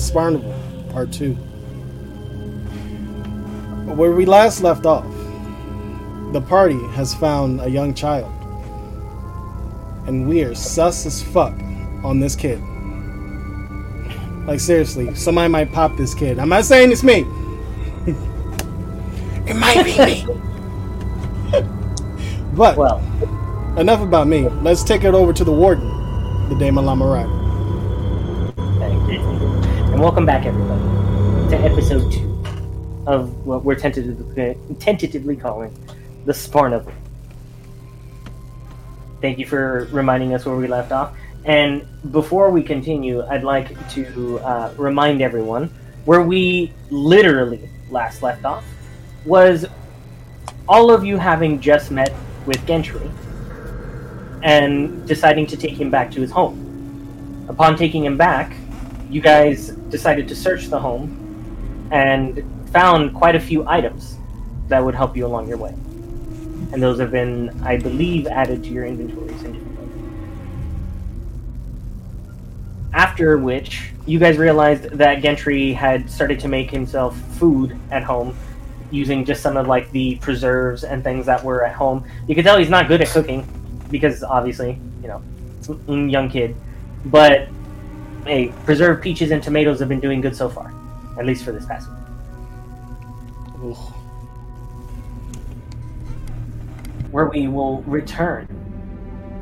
Sparnival Part 2. Where we last left off, the party has found a young child. And we are sus as fuck on this kid. Like, seriously, somebody might pop this kid. I'm not saying it's me. it might be me. but, Well, enough about me. Let's take it over to the warden, the Dame Lamarat. Welcome back, everybody, to episode two of what we're tentatively, tentatively calling the Sparnival. Thank you for reminding us where we left off. And before we continue, I'd like to uh, remind everyone where we literally last left off was all of you having just met with Gentry and deciding to take him back to his home. Upon taking him back, you guys decided to search the home and found quite a few items that would help you along your way. And those have been, I believe, added to your inventories. After which, you guys realized that Gentry had started to make himself food at home using just some of like the preserves and things that were at home. You could tell he's not good at cooking because obviously, you know, young kid. But hey, preserved peaches and tomatoes have been doing good so far, at least for this past week. Ugh. where we will return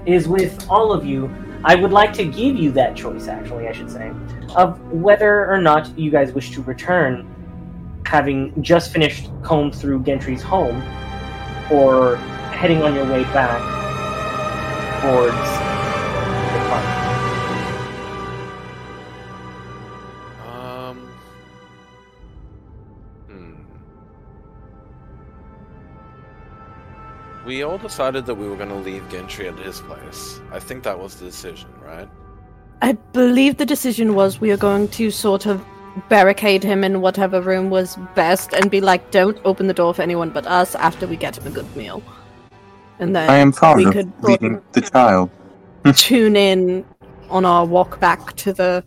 is with all of you. I would like to give you that choice, actually, I should say, of whether or not you guys wish to return, having just finished comb through Gentry's home, or heading on your way back towards the park. We all decided that we were going to leave Gentry at his place. I think that was the decision, right? I believe the decision was we are going to sort of barricade him in whatever room was best and be like, don't open the door for anyone but us after we get him a good meal. And then I am fond we of could sort leaving the child. tune in on our walk back to the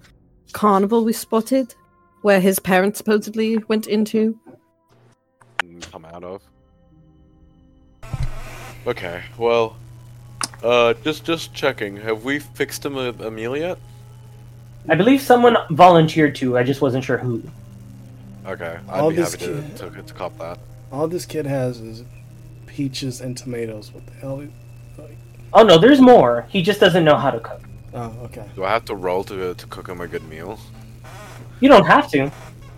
carnival we spotted, where his parents supposedly went into. Come out of. Okay, well, uh, just just checking. Have we fixed him a, a meal yet? I believe someone volunteered to. I just wasn't sure who. Okay, I'd All be this happy to, to to cop that. All this kid has is peaches and tomatoes. What the hell? Oh no, there's more. He just doesn't know how to cook. Oh, okay. Do I have to roll to to cook him a good meal? You don't have to.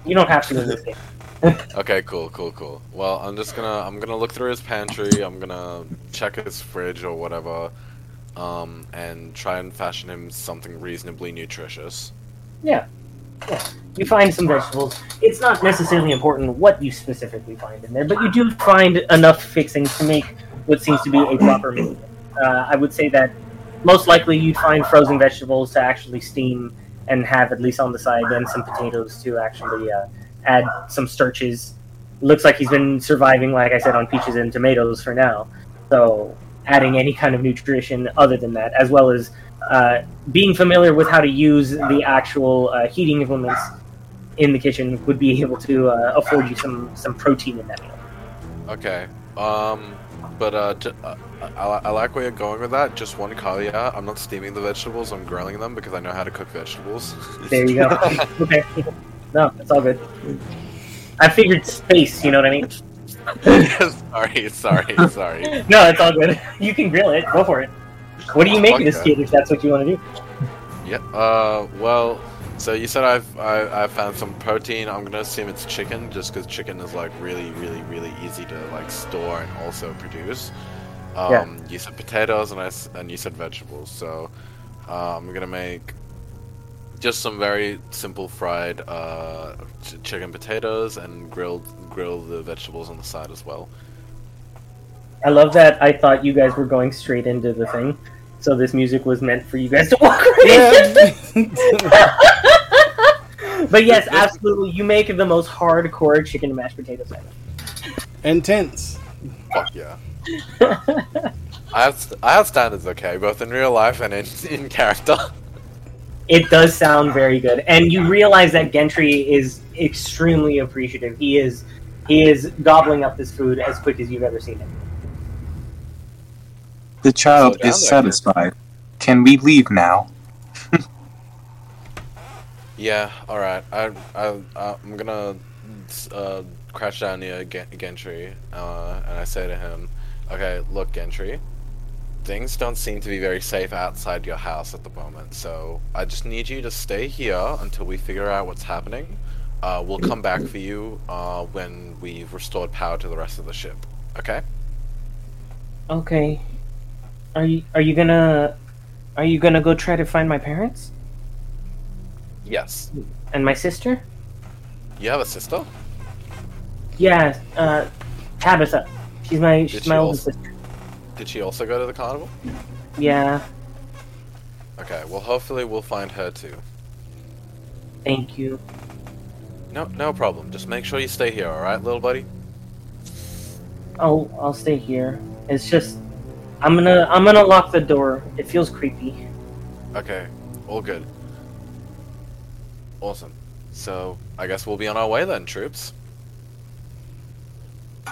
You don't have to in this game. Okay, cool, cool, cool. Well, I'm just gonna I'm gonna look through his pantry. I'm gonna check his fridge or whatever, um, and try and fashion him something reasonably nutritious. Yeah. yeah. You find some vegetables. It's not necessarily important what you specifically find in there, but you do find enough fixings to make what seems to be a proper meal. Uh, I would say that most likely you'd find frozen vegetables to actually steam and have at least on the side, then some potatoes to actually uh, add some starches. Looks like he's been surviving, like I said, on peaches and tomatoes for now. So adding any kind of nutrition other than that, as well as uh, being familiar with how to use the actual uh, heating implements in the kitchen would be able to uh, afford you some some protein in that meal. Okay. Um, but uh, j- uh I, I like where you're going with that. Just one caveat: I'm not steaming the vegetables. I'm grilling them because I know how to cook vegetables. There you go. okay. No, it's all good. I figured space. You know what I mean? sorry, sorry, sorry. No, it's all good. You can grill it. Go for it. What do you make of this kid if that's what you want to do? Yeah. Uh. Well. So you said I've I, I found some protein. I'm gonna assume it's chicken, just because chicken is like really, really, really easy to like store and also produce. Um, Yeah. You said potatoes and I and you said vegetables. So uh, I'm gonna make just some very simple fried uh, ch- chicken potatoes and grilled grill the vegetables on the side as well. I love that. I thought you guys were going straight into the thing, so this music was meant for you guys to walk. Right Yeah. but yes, absolutely. You make the most hardcore chicken and mashed potatoes ever. Intense. Fuck yeah. I have st- I have standards, okay, both in real life and in in character. It does sound very good, and you realize that Gentry is extremely appreciative. He is he is gobbling up this food as quick as you've ever seen him. The child is there. satisfied. Can we leave now? Yeah, all right. I, I, I'm gonna uh, crash down near Gentry, uh, and I say to him, "Okay, look, Gentry. Things don't seem to be very safe outside your house at the moment, so I just need you to stay here until we figure out what's happening. Uh, we'll come back for you uh, when we've restored power to the rest of the ship. Okay? Okay. Are you are you gonna are you gonna go try to find my parents Yes. and my sister? You have a sister? Yeah, uh, Tabitha. She's my she's Did my she oldest also- sister. Did she also go to the carnival? Yeah. Okay. Well, hopefully we'll find her too. Thank you. No, no problem. Just make sure you stay here, all right, little buddy? Oh, I'll stay here. It's just I'm gonna I'm gonna lock the door. It feels creepy. Okay, all good. Awesome. So, I guess we'll be on our way then, troops.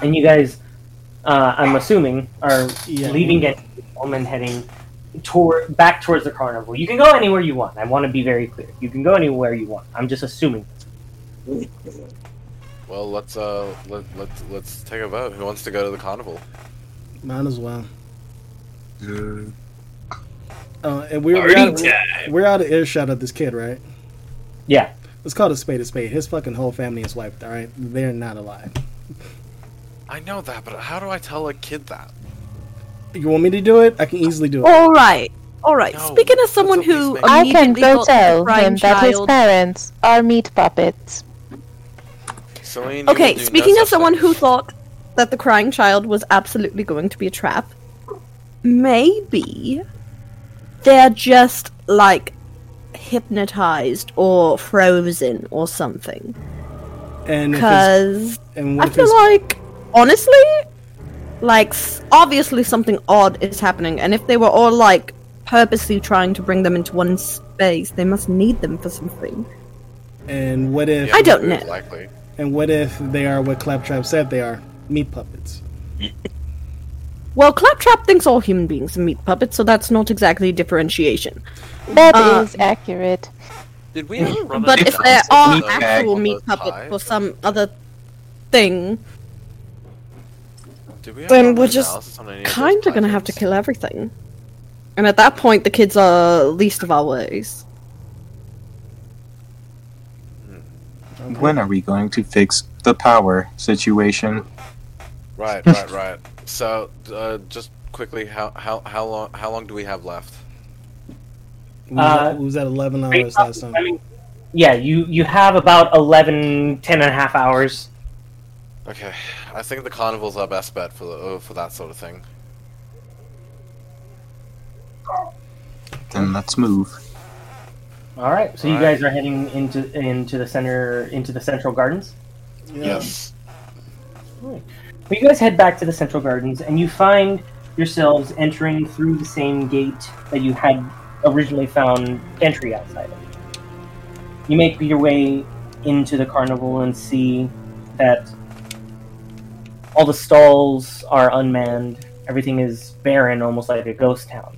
And you guys, uh, I'm assuming, are Yeah. leaving it and heading toward back towards the carnival. You can go anywhere you want. I want to be very clear. You can go anywhere you want. I'm just assuming. Well, let's uh, let let let's take a vote. Who wants to go to the carnival? Might as well. Uh, Uh, and we're, we're, out, we're out of earshot of this kid, right? Yeah. Let's call it a spade a spade. His fucking whole family is wiped, alright? They're not alive. I know that, but how do I tell a kid that? You want me to do it? I can easily do it. All right, all right. No, Speaking as someone who I can go tell crying him that his parents are meat puppets. Celine, Okay, speaking no as someone thing. who thought that the crying child was absolutely going to be a trap, maybe they're just like hypnotized or frozen or something. And Because what I if feel it's, like, honestly, like obviously something odd is happening, and if they were all like purposely trying to bring them into one space, they must need them for something. and what if Yeah, I don't know. Likely. and what if they are what Claptrap said they are? Meat puppets. Well, Claptrap thinks all human beings are meat puppets, so that's not exactly differentiation. That is Uh, accurate. Did we ever run But if there are on actual meat puppets tide? for some other thing, Did we then we're just analysis on any of those kind of gonna have to kill everything. And at that point, the kids are least of our worries. when are we going to fix the power situation? Right, right, right. So, uh, just quickly, how how how long how long do we have left? We was, Uh, at, we was at 11 hours last time. I mean, yeah, you you have about 11, 10 and a half hours. Okay, I think the carnival's our best bet for the uh, for that sort of thing. Then let's move. All right, so you All right. guys are heading into into the center into the central gardens. Yeah. Yes. Well, you guys head back to the central gardens, and you find yourselves entering through the same gate that you had originally found entry outside of. You make your way into the carnival and see that all the stalls are unmanned. Everything is barren, almost like a ghost town.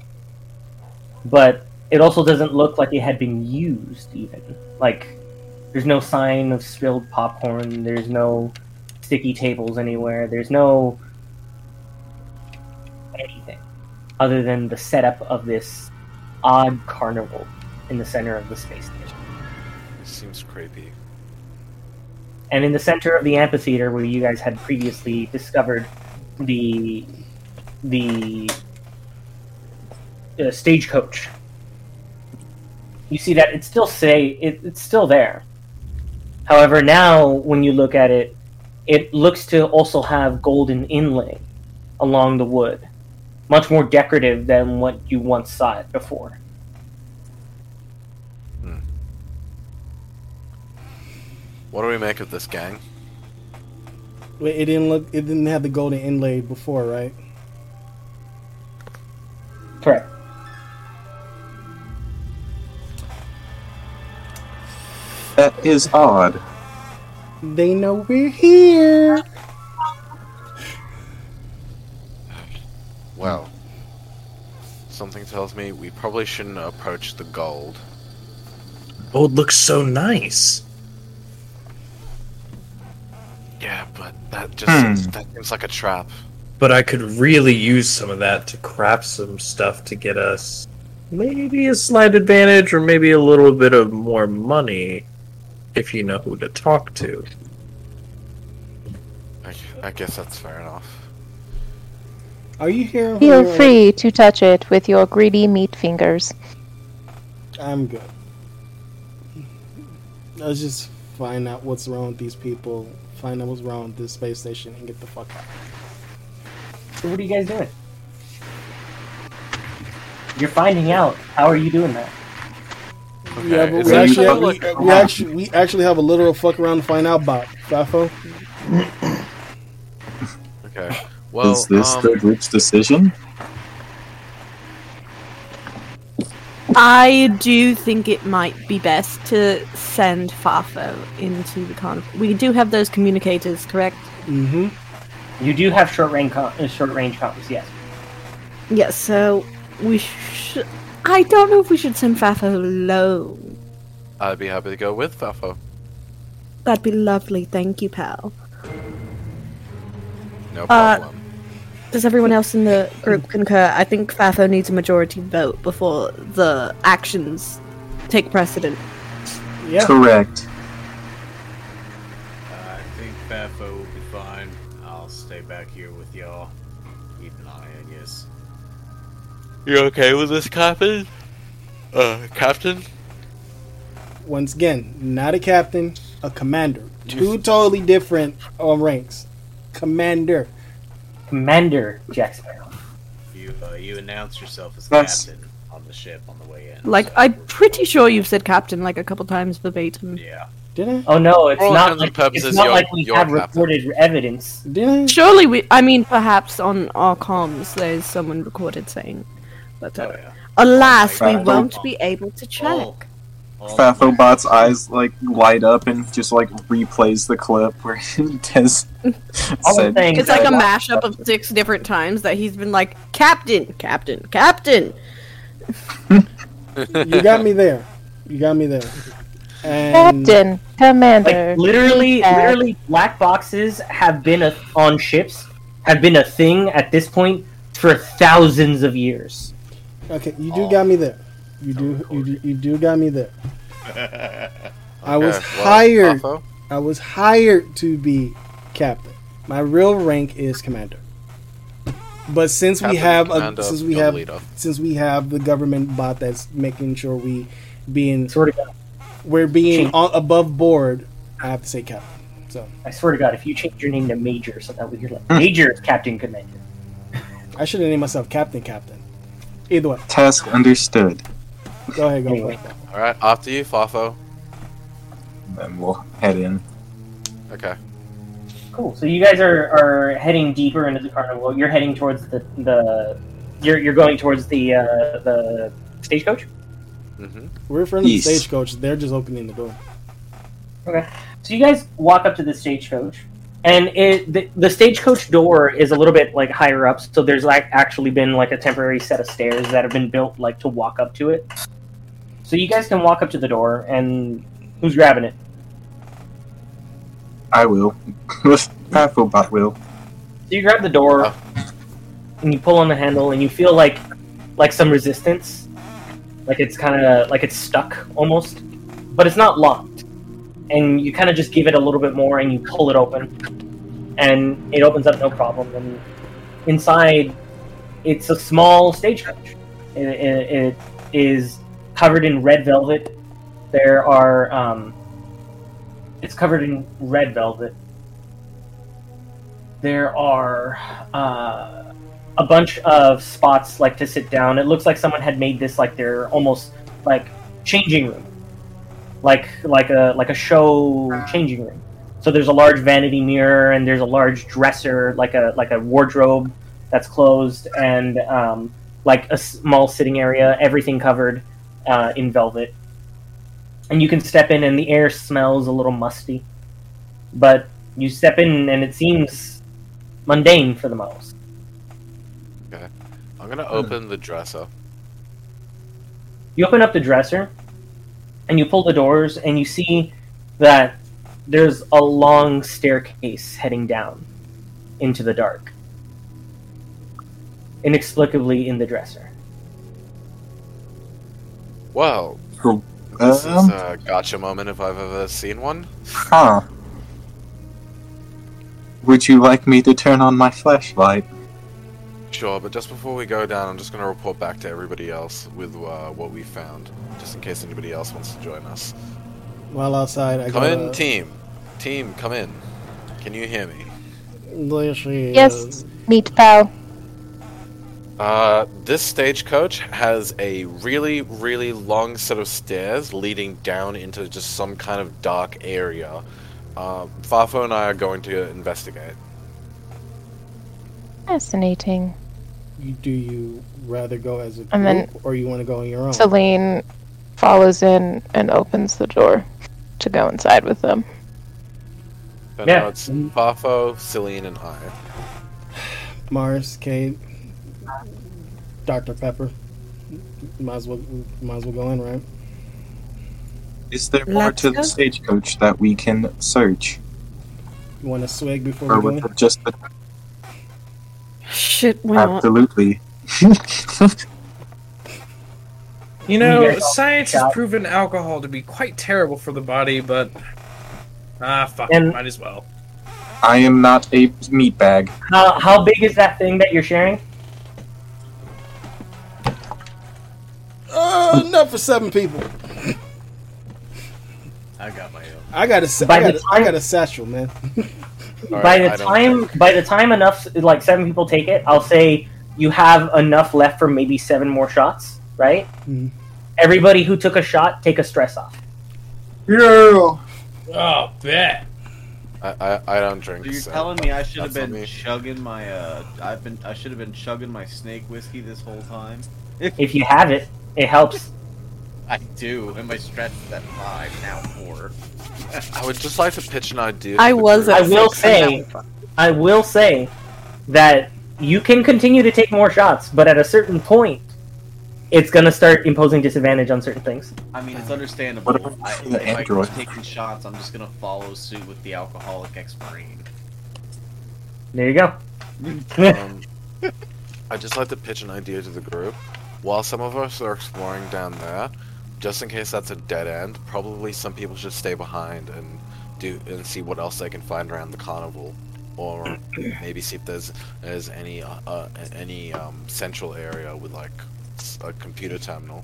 But it also doesn't look like it had been used, even. Like, there's no sign of spilled popcorn, there's no sticky tables anywhere, there's no anything other than the setup of this odd carnival in the center of the space station. It seems creepy. And in the center of the amphitheater, where you guys had previously discovered the the uh, stagecoach, you see that it's still say it, it's still there. However, now when you look at it, it looks to also have golden inlay along the wood, much more decorative than what you once saw it before. What do we make of this gang? Wait, it didn't look. It didn't have the golden inlay before, right? Correct. That is odd. They know we're here. Well, something tells me we probably shouldn't approach the gold. Oh, it looks so nice. Yeah, but that just Hmm. seems, that seems like a trap. But I could really use some of that to craft some stuff to get us maybe a slight advantage or maybe a little bit of more money if you know who to talk to. I, I guess that's fair enough. Are you here? Feel for- free to touch it with your greedy meat fingers. I'm good. Let's just find out what's wrong with these people. Find out what's wrong with this space station and get the fuck out. So what are you guys doing? You're finding out. How are you doing that? Yeah, but we actually, have, we, we actually we actually have a literal fuck around to find out about Fafo. Okay. Well, is this um, the group's decision? I do think it might be best to send Fafo into the carnival. We do have those communicators, correct? Mm-hmm. You do have short range com- uh, short range comms, yes. Yes, so we should. I don't know if we should send Fafo alone. I'd be happy to go with Fafo. That'd be lovely, thank you, pal. No Uh, problem. Does everyone else in the group concur? I think Fafo needs a majority vote before the actions take precedent. Yeah. Correct. Uh, I think Fafo will be fine. I'll stay back here with y'all. Keep an eye, I guess. You okay with this, Captain? Uh, Captain? Once again, not a captain, a commander. Two totally different um, ranks. Commander. Commander Jack Sparrow. You uh, you announce yourself as That's- captain on the ship on the way in. Like, so- I'm pretty sure you've said captain like a couple times verbatim. yeah. Did I? Oh no, it's For all not intents and like purposes, it's not you're- like we have captain. recorded evidence. Did I? Surely we. I mean, perhaps on our comms there's someone recorded saying. But uh, Oh yeah. alas, we won't be able to check. All- all Fafobot's eyes like light up and just like replays the clip where Tez All said, It's like a mashup of six different times that he's been like, Captain, Captain, Captain. You got me there. You got me there. And Captain, Commander. like literally, Recap. literally, black boxes have been a, on ships have been a thing at this point for thousands of years. Okay, you do got me there. You do, you do, you do got me there. I was Okay, well, hired. Fafo? I was hired to be captain. My real rank is commander. But since we have a, since we have leader. since we have the government bot that's making sure we being Swear to God, we're being on, above board, I have to say captain. So I swear to God, if you change your name to Major, so that way you're like Major Captain Commander. I should have named myself Captain Captain. Either way, Task understood. Go ahead, go for Anyway. All right, after you, Fafo. And we'll head in. Okay. Cool. So you guys are, are heading deeper into the carnival. You're heading towards the the you're you're going towards the uh, the stagecoach. Mm-hmm. We're in front of the stagecoach. They're just opening the door. Okay. So you guys walk up to the stagecoach, and it the, the stagecoach door is a little bit like higher up. So there's like actually been like a temporary set of stairs that have been built like to walk up to it. So you guys can walk up to the door, and who's grabbing it? I will. Fafobot will. So you grab the door, Oh. and you pull on the handle, and you feel like like some resistance, like it's kind of like it's stuck almost, but it's not locked. And you kind of just give it a little bit more, and you pull it open, and it opens up no problem. And inside, it's a small stagecoach. It, it, it is covered in red velvet. There are um, it's covered in red velvet there are uh, a bunch of spots like to sit down. It looks like someone had made this like their almost like changing room, like like a like a show changing room. So there's a large vanity mirror and there's a large dresser, like a like a wardrobe that's closed, and um, like a small sitting area. Everything covered uh, in velvet. and you can step in, and the air smells a little musty. But you step in, and it seems mundane for the most. Okay, I'm gonna open the dresser. You open up the dresser, and you pull the doors, and you see that there's a long staircase heading down into the dark. Inexplicably in the dresser. Well, this is Um, a gotcha moment if I've ever seen one. huh. Would you like me to turn on my flashlight? Sure, but just before we go down, I'm just gonna report back to everybody else with uh, what we found, just in case anybody else wants to join us. While outside, I Come got in, team. Team, come in. Can you hear me? There she Yes, is. meat pal. Uh, this stagecoach has a really, really long set of stairs leading down into just some kind of dark area. Uh, Fafo and I are going to investigate. Fascinating. You, do you rather go as a group, then- or you want to go on your own? Celine follows in and opens the door to go inside with them. So Yeah. now it's Fafo, Celine, and I. Mars, Kate, Dr. Pepper. Might as well, might as well go in, right? Is there more Let's to go. the stagecoach that we can search? You want to swig before Or we go in? just the Shit, why absolutely? You know, You guys all science has proven alcohol to be quite terrible for the body, but ah, fuck, it, And- might as well. I am not a meat bag. How, how big is that thing that you're sharing? Uh, enough for seven people. I got my own. I got a, sa- By I got, a, I time- got a satchel, man. Alright, by I the time think- by the time enough like seven people take it, I'll say you have enough left for maybe seven more shots, right? Mhm. Everybody who took a shot, take a stress off. Yeah. Oh, bet. I, I, I don't drink. So you're so telling me I should have been me. chugging my uh I've been I should have been chugging my snake whiskey this whole time? If you have it, it helps. I do, and my stress is at five, now four. I would just like to pitch an idea. I was I will say- that was fun. I will say that you can continue to take more shots, but at a certain point, it's gonna start imposing disadvantage on certain things. I mean, it's understandable. What about I, the if I android? keep taking shots, I'm just gonna follow suit with the alcoholic ex-marine. There you go. Um, I'd just like to pitch an idea to the group. While some of us are exploring down there, just in case that's a dead end, probably some people should stay behind and do and see what else they can find around the carnival, or maybe see if there's there's any uh, uh, any um, central area with like a computer terminal.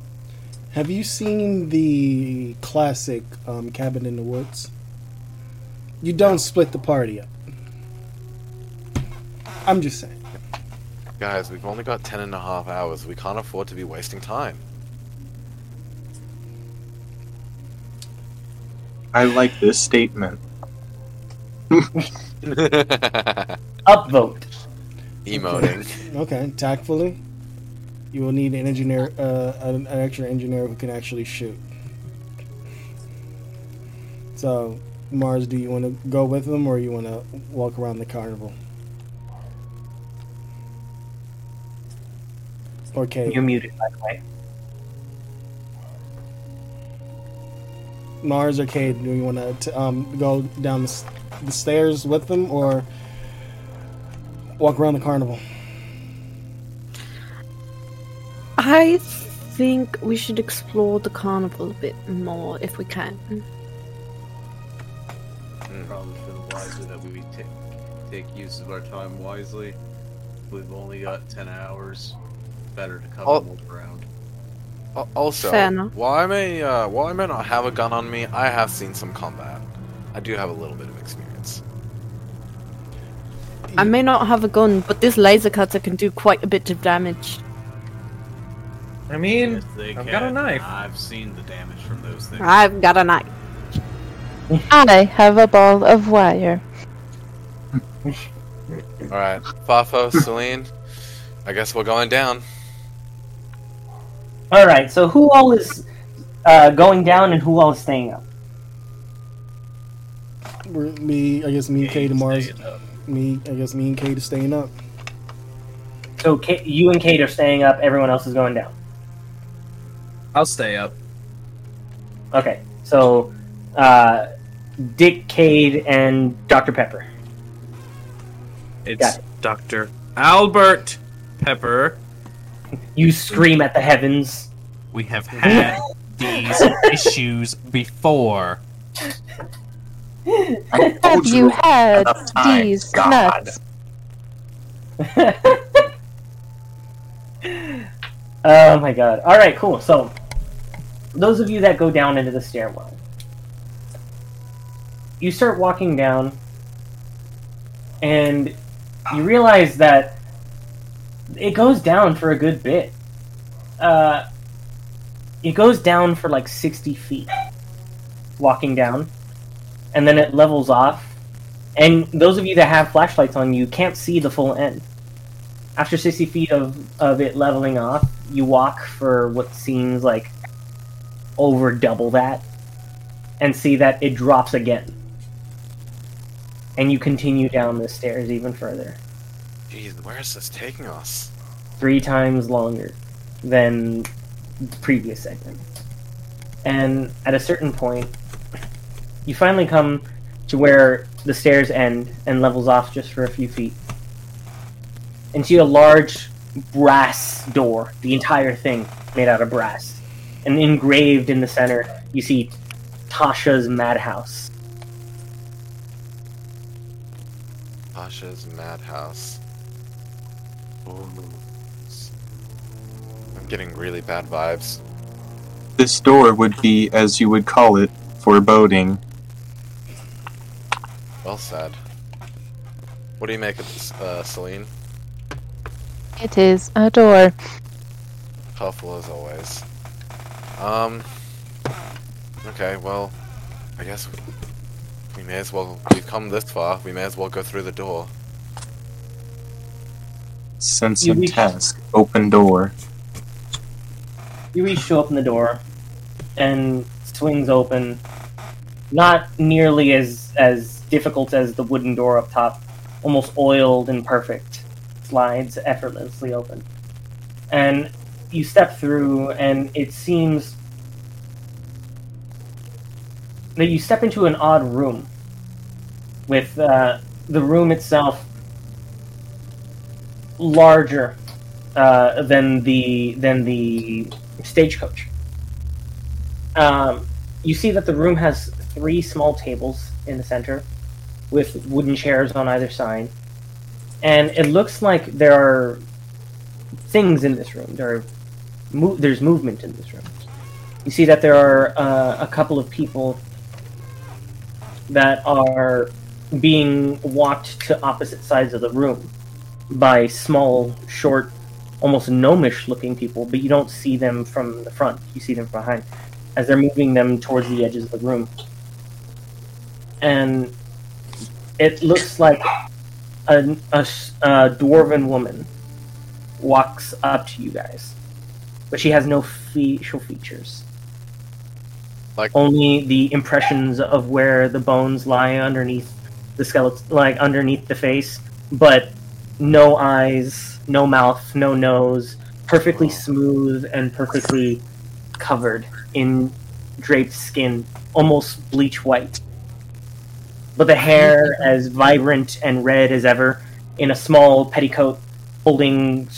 Have you seen the classic um, Cabin in the Woods? You don't split the party up. I'm just saying. Guys, we've only got ten and a half hours. We can't afford to be wasting time. I like this statement. Upvote. Emoting. Okay, tactfully, you will need an engineer, uh, an, an extra engineer who can actually shoot. So, Mars, do you want to go with them or you want to walk around the carnival? Okay, You're muted, by the way. Mars or Cade, do you want to um, go down the, the stairs with them or walk around the carnival? I think we should explore the carnival a bit more if we can. Probably for the wiser that we take take use of our time wisely. We've only got ten hours. Better to cover Oh. more ground. Al- Also, Fair enough. while I may uh, while I may not have a gun on me, I have seen some combat. I do have a little bit of experience. I may not have a gun, but this laser cutter can do quite a bit of damage. I mean, Yes, I've can. got a knife. I've seen the damage from those things. I've got a knife. And I have a ball of wire. All right, Fafo, Celine, I guess we're going down. All right. So who all is? uh, going down, and who all is staying up? We're, me, I guess me and Kay tomorrow's. Staying up. Me, I guess me and Kate are staying up. So Ka- you and Kate are staying up. Everyone else is going down. I'll stay up. Okay. So uh, Dick, Cade, and Dr. Pepper. It's it. Dr. Albert Pepper. You scream at the heavens. We have had these issues before. I Have told you you had time, these God. nuts? oh my god. All right, cool. So, those of you that go down into the stairwell, you start walking down, and you realize that it goes down for a good bit. Uh, it goes down for like 60 feet, walking down, and then it levels off. And those of you that have flashlights on you can't see the full end after 60 feet of, of it leveling off, you walk for what seems like over double that and see that it drops again. And you continue down the stairs even further. Jeez, where is this taking us? Three times longer than the previous segment. And at a certain point, you finally come to where the stairs end and levels off just for a few feet. And see a large brass door, the entire thing made out of brass. And engraved in the center, you see Tasha's Madhouse. Tasha's Madhouse. Ooh. I'm getting really bad vibes. This door would be, as you would call it, foreboding. Well said. What do you make of this, uh, Celine? It is a door. Helpful as always. Um. Okay, well, I guess we, we may as well. We've come this far. We may as well go through the door. Sense You of reach- task. Open door. You reach to open the door, and swings open. Not nearly as as difficult as the wooden door up top, almost oiled and perfect. Slides effortlessly open, and you step through, and it seems that you step into an odd room. With uh, the room itself larger uh, than the than the stagecoach. Um, you see that the room has three small tables in the center, with wooden chairs on either side, and it looks like there are things in this room. There are mo- there's movement in this room. You see that there are uh, a couple of people that are being walked to opposite sides of the room by small, short, almost gnomish looking people, but you don't see them from the front. You see them from behind as they're moving them towards the edges of the room. And it looks like a a dwarven woman walks up to you guys, but she has no facial features. Like- only the impressions of where the bones lie underneath the skeleton, like underneath the face, but no eyes, no mouth, no nose, perfectly smooth and perfectly covered in draped skin, almost bleach white. But the hair as vibrant and red as ever, in a small petticoat, holding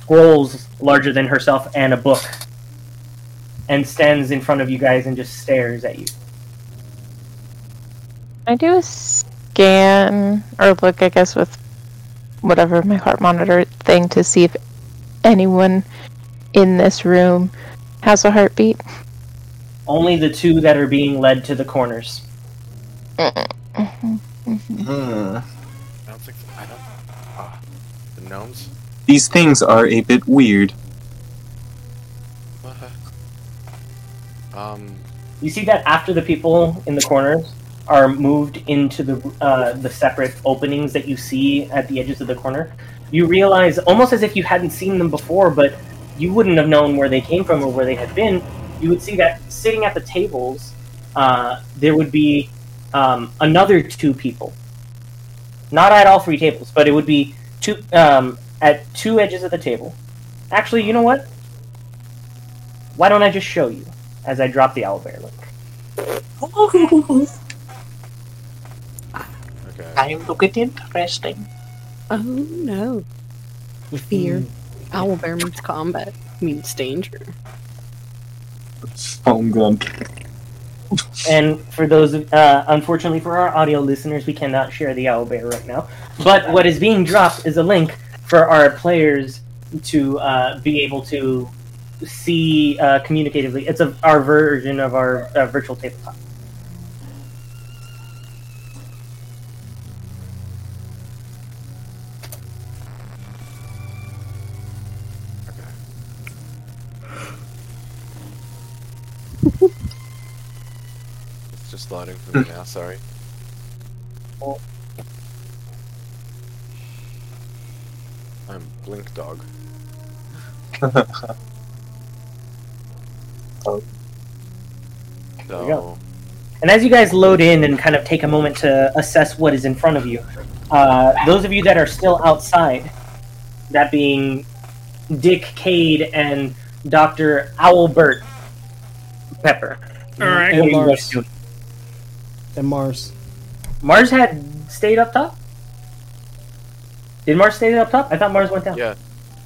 scrolls larger than herself and a book, and stands in front of you guys and just stares at you. I do a scan or look, I guess, with whatever my heart monitor thing to see if anyone in this room has a heartbeat. Only the two that are being led to the corners. Hmm. I don't think. I don't. Ah, the gnomes. These things are a bit weird. Um. You see that after the people in the corners are moved into the uh, the separate openings that you see at the edges of the corner, you realize almost as if you hadn't seen them before, but you wouldn't have known where they came from or where they had been. you would see that sitting at the tables, uh, there would be um, another two people. Not at all three tables, but it would be two um, at two edges of the table. Actually, you know what? Why don't I just show you as I drop the owlbear link? Okay. I'm looking interesting. Oh no. Fear. Owlbear means combat. Means danger. Foam gun. And for those, uh, unfortunately for our audio listeners, we cannot share the owlbear right now. But what is being dropped is a link for our players to uh, be able to see uh, communicatively. It's a, our version of our uh, virtual tabletop. Loading for me now. Sorry. I'm Blink Dog. There we go. And as you guys load in and kind of take a moment to assess what is in front of you, uh, those of you that are still outside, that being Dick Cade and Dr. Owlbert Pepper. All right. What are And Mars. Mars. Mars had stayed up top? Did Mars stay up top? I thought Mars went down. Yeah.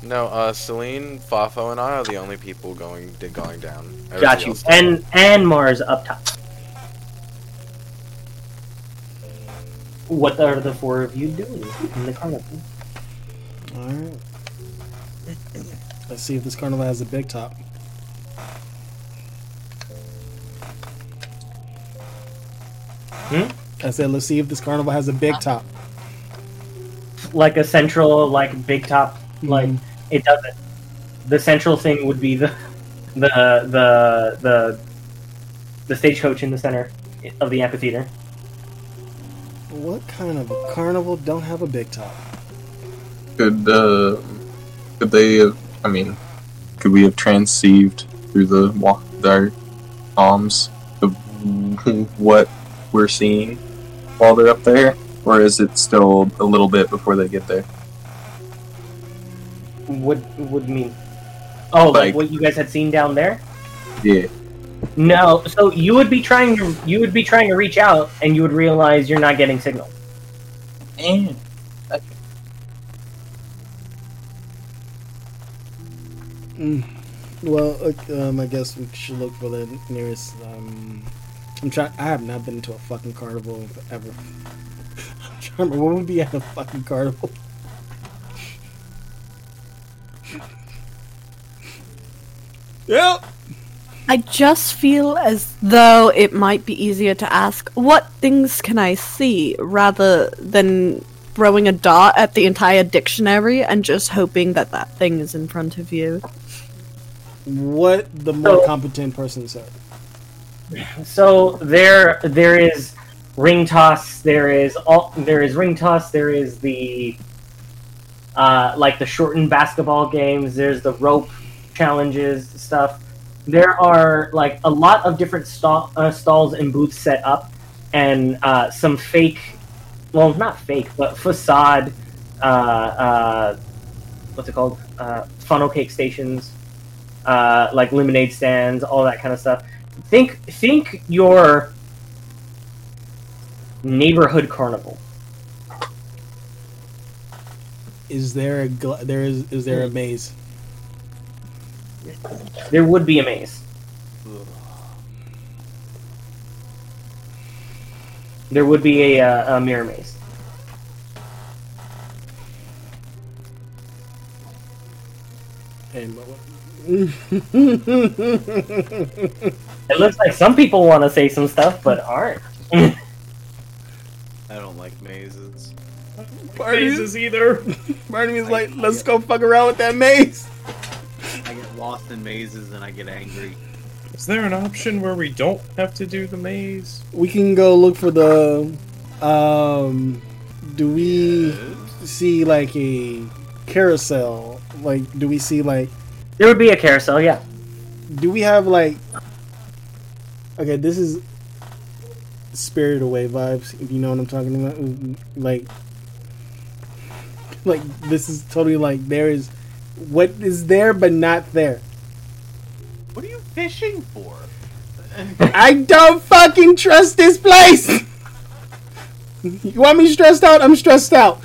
No, uh, Celine, Fafo, and I are the only people going going down. Got you. else- And and Mars up top. What are the four of you doing in the carnival? Alright. Let's see if this carnival has a big top. Hmm? I said, let's see if this carnival has a big top. Like a central, like big top, like it doesn't. The central thing would be the the the the the stagecoach in the center of the amphitheater. What kind of a carnival don't have a big top? Could uh, could they? Have, I mean, could we have transceived through the wa- their comms of what we're seeing while they're up there, or is it still a little bit before they get there? Would would mean? Oh, like, Like- what you guys had seen down there? Yeah. No, so you would be trying to you would be trying to reach out, and you would realize you're not getting signal. And Mm. Well, uh, um, I guess we should look for the nearest. Um, I'm trying. I have not been to a fucking carnival ever. I'm trying to remember what would be at a fucking carnival. Yep. I just feel as though it might be easier to ask, what things can I see, rather than throwing a dart at the entire dictionary and just hoping that that thing is in front of you. What the more So- competent person said. So there there is ring toss. There is all there is ring toss. There is the uh, like the shortened basketball games. There's the rope challenges stuff. There are like a lot of different uh, stalls and booths set up, and uh, some fake, well, not fake, but facade. Uh, uh, what's it called? Uh, funnel cake stations, like lemonade stands, all that kind of stuff. Think, think your neighborhood carnival. Is there a gl- there is is there a maze? There would be a maze. There would be a, uh, a mirror maze. And It looks like some people want to say some stuff, but aren't. I don't like mazes. Mazes either. Part of me like, let's go fuck around with that maze. I get lost in mazes and I get angry. Is there an option where we don't have to do the maze? We can go look for the. Um, do we see like a carousel? Like, do we see like? There would be a carousel, yeah. Do we have like Okay, this is Spirit Away vibes. If you know what I'm talking about, like, like this is totally like there is what is there but not there. What are you fishing for? I don't fucking trust this place. You want me stressed out? I'm stressed out.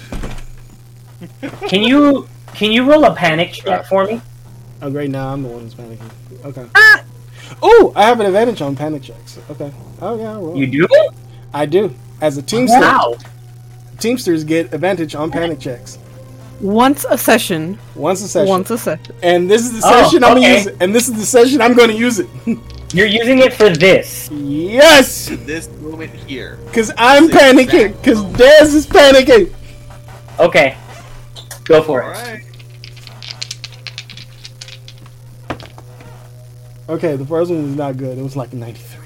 Can you can you roll a panic check for me? Oh, great! Now I'm the one who's panicking. Okay. Ah! Oh, I have an advantage on panic checks. Okay. Oh yeah. Well, You do? I do. As a teamster, Wow. teamsters get advantage on panic checks Once a session. once a session. Once a session. And this is the Oh, session I'm gonna use it. And this is the session I'm gonna use it. You're using it for this. yes, This moment here. because I'm This panicking. Because moment. Dez is panicking. Okay. Go for it. Alright. Okay, the first one was not good. It was like a 93.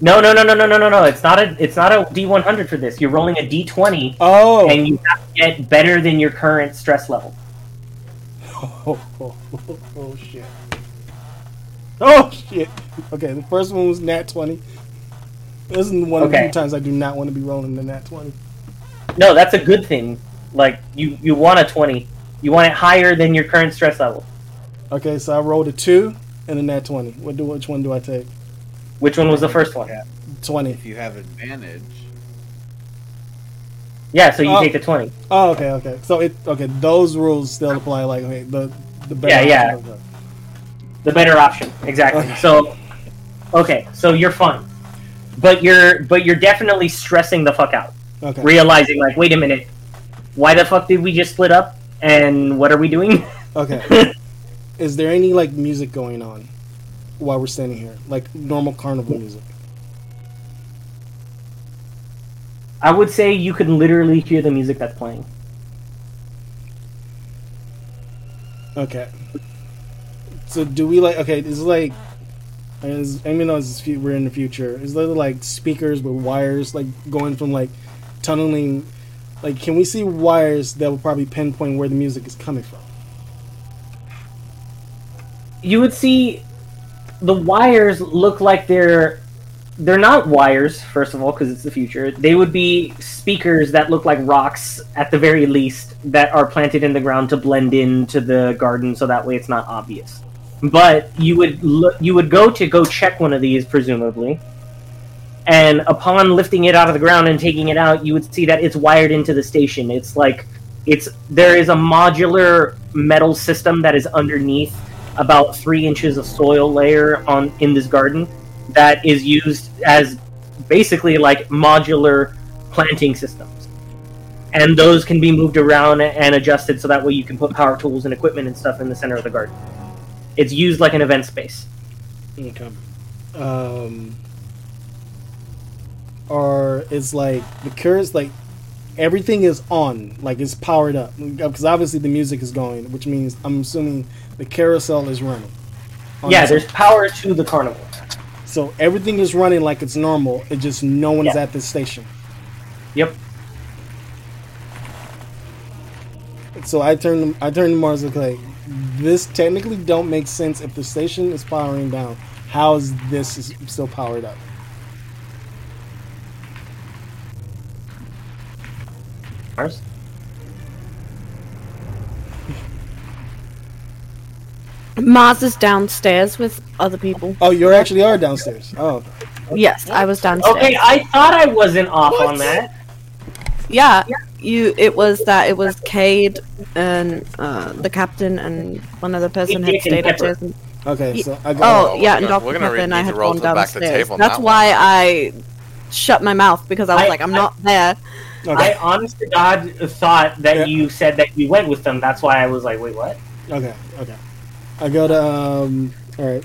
No, no, no, no, no, no, no, no. It's not a it's not a D100 for this. You're rolling a D20 Oh. and you have to get better than your current stress level. Oh, oh, oh, oh, shit. Oh shit. Okay, the first one was nat 20. This is one of the Okay. few times I do not want to be rolling the nat 20. No, that's a good thing. Like you you want a 20. You want it higher than your current stress level. Okay, so I rolled a 2 and a nat 20. What do which one do I take? Which one was the first one? 20. If you have advantage, Yeah, so you Oh. take the 20. Oh, okay, okay. So it okay, those rules still apply like okay, the the better Yeah, yeah. option. The better option. Exactly. Okay. So okay, so you're fine. But you're but you're definitely stressing the fuck out. Okay. Realizing like, wait a minute. Why the fuck did we just split up? And what are we doing? Okay. Is there any like music going on while we're standing here? Like normal carnival music? I would say you could literally hear the music that's playing. Okay. So do we like okay, this is like is, I mean, it's, we're in the future. Is there like speakers with wires like going from like tunneling? Like, can we see wires that will probably pinpoint where the music is coming from? you would see the wires look like they're they're not wires first of all because it's the future. They would be speakers that look like rocks at the very least that are planted in the ground to blend into the garden so that way it's not obvious. But you would look you would go to go check one of these presumably and upon lifting it out of the ground and taking it out you would see that it's wired into the station it's like it's there is a modular metal system that is underneath about three inches of soil layer on in this garden that is used as basically like modular planting systems and those can be moved around and adjusted so that way you can put power tools and equipment and stuff in the center of the garden it's used like an event space Okay. Um. Or is like the currents like everything is on, like it's powered up because obviously the music is going, which means I'm assuming the carousel is running. yeah this- there's power to the carnival So everything is running like it's normal. It just no one's Yeah. at this station. yep So I turn I turn to Mars like, this technically don't make sense if the station is powering down. How is this still powered up? Mars? Mars is downstairs with other people. Oh, you actually are downstairs. Oh, Yes, I was downstairs. okay i thought i wasn't off on that Yeah, you. It was that. It was Cade and uh, the captain and one other person had stayed Pepper. upstairs. And, okay. So I oh, got. we're yeah, and Doctor we're Pepper and I had to roll gone to the back the downstairs. table That's that why I shut my mouth because I was I- like, I'm I- not there. I Okay. honest to god thought that Yeah. you said that you went with them that's why i was like wait what Okay. Okay. I go to um. All right.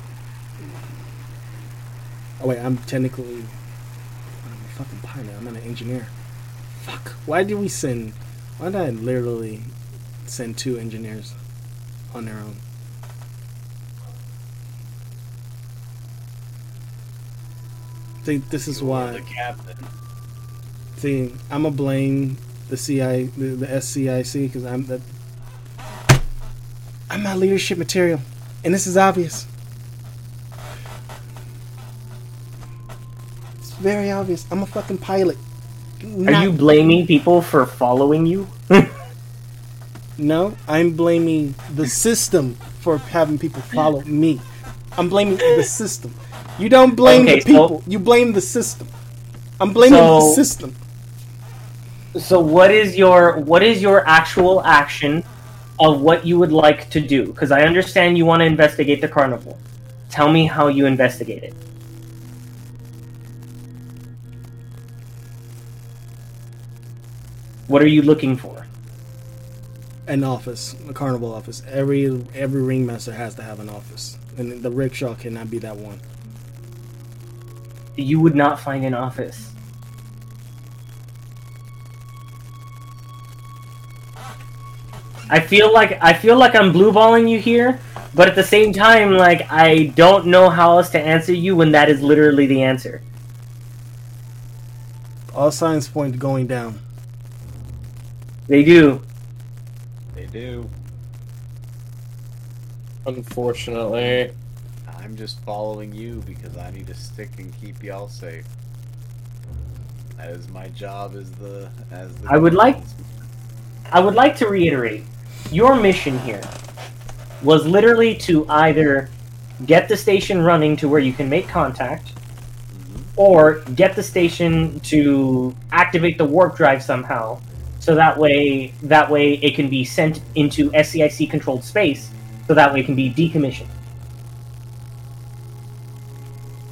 Oh wait, I'm technically. I'm a fucking pilot. I'm not an engineer. Fuck. Why did we send? Why did I literally send two engineers on their own? I think this is why. the captain. See, I'm gonna blame the CI, the, the SCIC, because I'm that. I'm not leadership material. And this is obvious. It's very obvious. I'm a fucking pilot. Are you blaming people for following you? No, I'm blaming the system for having people follow me. I'm blaming the system. You don't blame Okay, the so- people. you blame the system. I'm blaming the system. So what is your what is your actual action of what you would like to do? Because I understand you want to investigate the carnival. Tell me how you investigate it. What are you looking for? An office, a carnival office. Every every ringmaster has to have an office, and the rickshaw cannot be that one. You would not find an office. I feel like I feel like I'm blueballing you here, but at the same time, like I don't know how else to answer you when that is literally the answer. All signs point to going down. They do. They do. Unfortunately, I'm just following you because I need to stick and keep y'all safe. As my job as the as the. I would like- I would like to reiterate your mission here was literally to either get the station running to where you can make contact mm-hmm. or get the station to activate the warp drive somehow so that way that way it can be sent into SCIC controlled space so that way it can be decommissioned.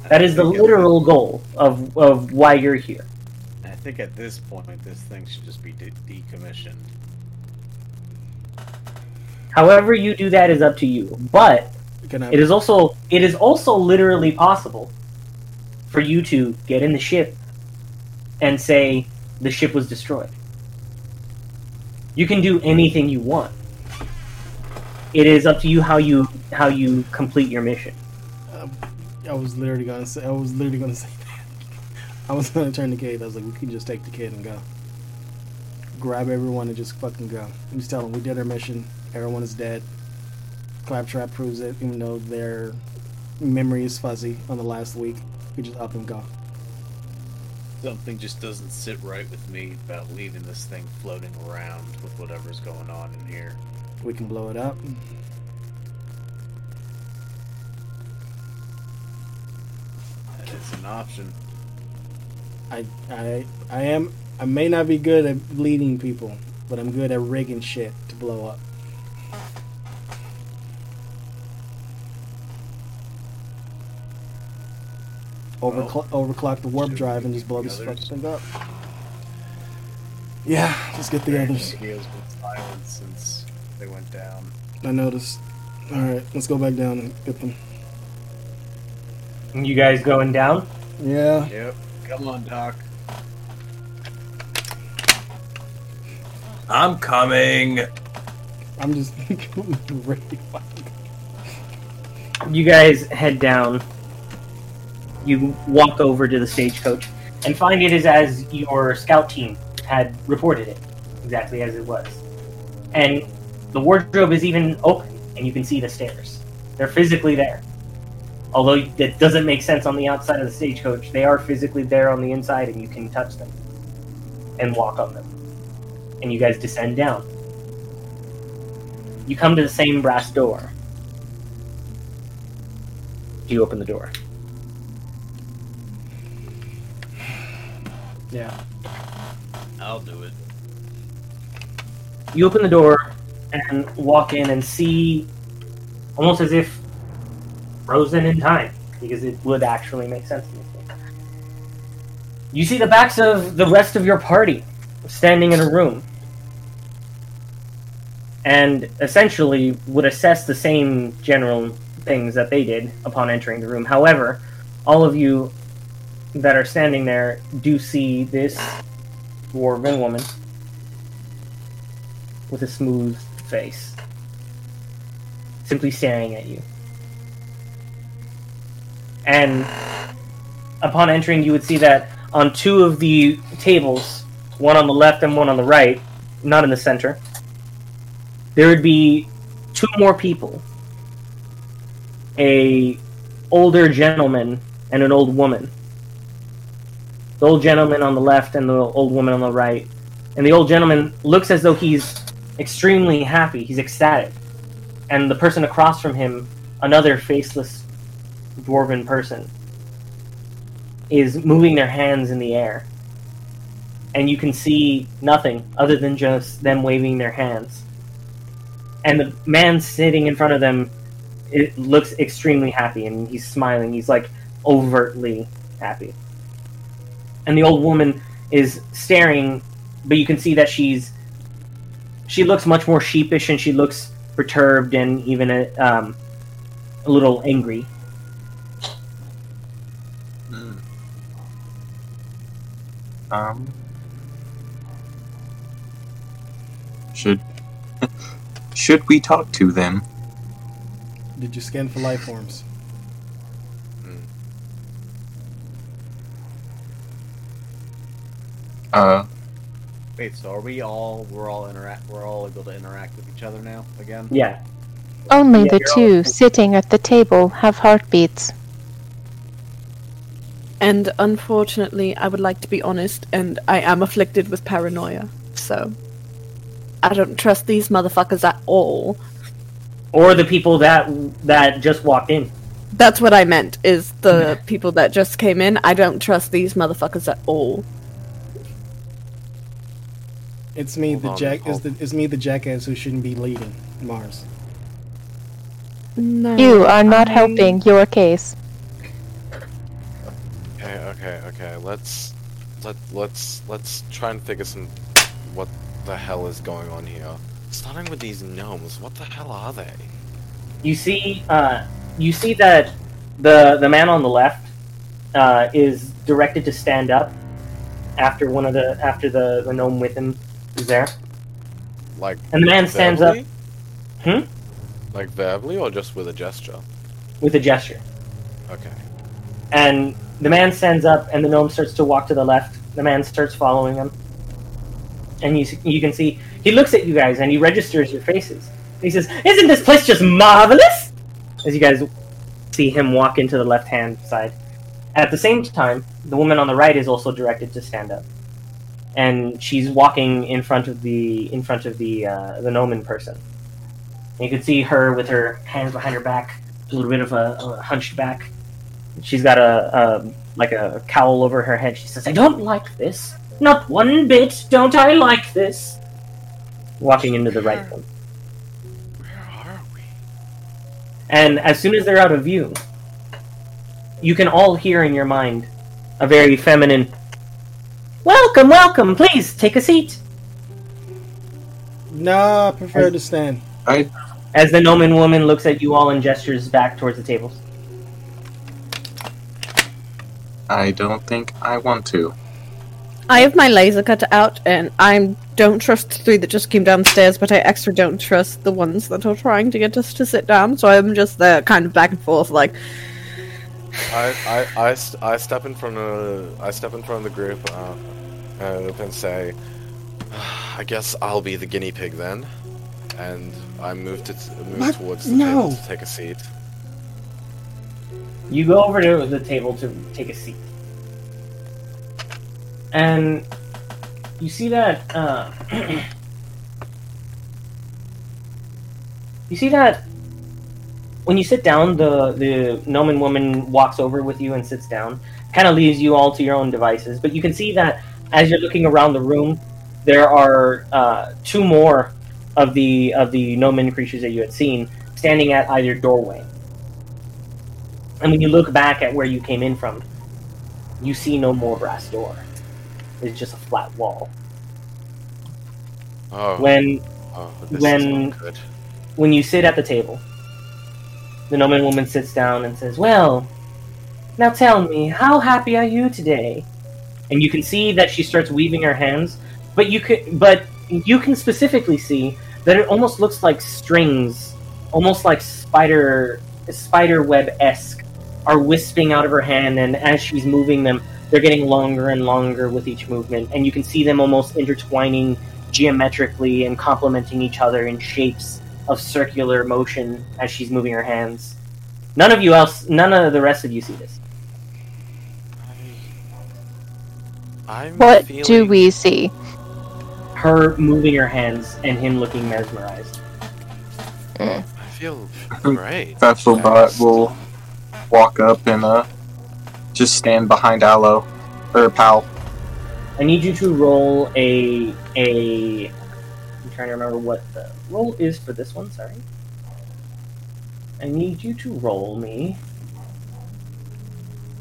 That is the I think at literal goal of, of why you're here. I think at this point, this thing should just be de- decommissioned. However you do that is up to you. But It is also it is also literally possible for you to get in the ship and say the ship was destroyed. You can do anything you want. It is up to you how you how you complete your mission. Um, I was literally gonna say. I was literally gonna say that. I was gonna turn the kid. I was like, we can just take the kid and go. Grab everyone and just fucking go. And just tell them we did our mission. Everyone is dead. Claptrap proves it, even though their memory is fuzzy on the last week. We just up and go. Something just doesn't sit right with me about leaving this thing floating around with whatever's going on in here. We can blow it up. That is an option. I I I am. I may not be good at leading people, but I'm good at rigging shit to blow up. Overclock, overclock the warp drive and just blow this fucking thing up. Yeah, let's get the others. Radio's been silent since they went down. I noticed. All right, let's go back down and get them. You guys going down? Yeah, Yep. Come on, Doc. I'm coming. I'm just thinking, ready. You guys head down. You walk over to the stagecoach and find it is as your scout team had reported it, exactly as it was. And the wardrobe is even open, and you can see the stairs. They're physically there. Although it doesn't make sense on the outside of the stagecoach, they are physically there on the inside, and you can touch them and walk on them. And you guys descend down. You come to the same brass door. Do you open the door? Yeah. I'll do it. You open the door and walk in and see almost as if frozen in time, because it would actually make sense to. You see the backs of the rest of your party standing in a room. And essentially would assess the same general things that they did upon entering the room. However, all of you that are standing there do see this dwarven woman with a smooth face, simply staring at you. And upon entering, you would see that on two of the tables, one on the left and one on the right, not in the center, there would be two more people a older gentleman and an old woman. The old gentleman on the left and the old woman on the right. And the old gentleman looks as though he's extremely happy. He's ecstatic. And the person across from him, another faceless dwarven person, is moving their hands in the air. And you can see nothing other than just them waving their hands. And the man sitting in front of them it looks extremely happy and he's smiling. He's like overtly happy. And the old woman is staring, but you can see that she's she looks much more sheepish and she looks perturbed and even a, um, a little angry. Um. Should should we talk to them? Did you scan for life forms? Uh, Wait, so are we all we're all interact we're all able to interact with each other now again? Yeah. Only Yeah, the you're all- two sitting at the table have heartbeats. And unfortunately, I would like to be honest, and I am afflicted with paranoia. So, I don't trust these motherfuckers at all. Or the people that that just walked in. That's what I meant. Is the people that just came in? I don't trust these motherfuckers at all. It's me, Hold the on, jack. Is the is me the jackass who shouldn't be leading Mars? No, You are not I- helping your case. Okay, okay, okay. Let's let let's let's try and figure some what the hell is going on here. Starting with these gnomes, what the hell are they? You see, uh, you see that the the man on the left uh, is directed to stand up after one of the after the, the gnome with him is there, Like and the man stands up? Hmm? Like verbally or just with a gesture? with a gesture, Okay. and the man stands up, and the gnome starts to walk to the left. The man starts following him, and you you can see he looks at you guys and he registers your faces. He says, "Isn't this place just marvelous?" As you guys see him walk into the left hand side. At the same time, the woman on the right is also directed to stand up, and she's walking in front of the in front of the uh, the gnome person. And you can see her with her hands behind her back, a little bit of a, a hunched back. She's got a, a like a cowl over her head. She says, "I don't like this. Not one bit. Don't I like this?" Walking into the right one. Where are we? And as soon as they're out of view, you can all hear in your mind a very feminine, Welcome, welcome, please take a seat. Nah, I prefer to stand. I As the Noman woman looks at you all and gestures back towards the tables. I don't think I want to. I have my laser cut out, and I don't trust the three that just came downstairs, but I extra don't trust the ones that are trying to get us to sit down. So I'm just there, kind of back and forth, like, I, I, I, st- I step in front of I step in front of the group uh, uh, and say, I guess I'll be the guinea pig then, and I move to move What? towards the No. table to take a seat. You go over to the table to take a seat. And you see that uh, you see that when you sit down, the the Noman woman walks over with you and sits down. Kind of leaves you all to your own devices. But you can see that as you're looking around the room, there are uh, two more of the of the Noman creatures that you had seen standing at either doorway. And when you look back at where you came in from, you see no more brass door. It's just a flat wall. Oh, When oh when- is not good. when you sit at the table, the Noman woman sits down and says, Well, now tell me, how happy are you today? And you can see that she starts weaving her hands, but you can but you can specifically see that it almost looks like strings, almost like spider spider web esque, are wisping out of her hand, and as she's moving them, they're getting longer and longer with each movement, and you can see them almost intertwining geometrically and complementing each other in shapes of circular motion as she's moving her hands. None of you else, none of the rest of you see this. I'm What feeling... do we see? Her moving her hands and him looking mesmerized. I feel great. Vesselbot will walk up and uh just stand behind Aloe or Pal. I need you to roll a a. I'm trying to remember what the roll is for this one. Sorry. I need you to roll me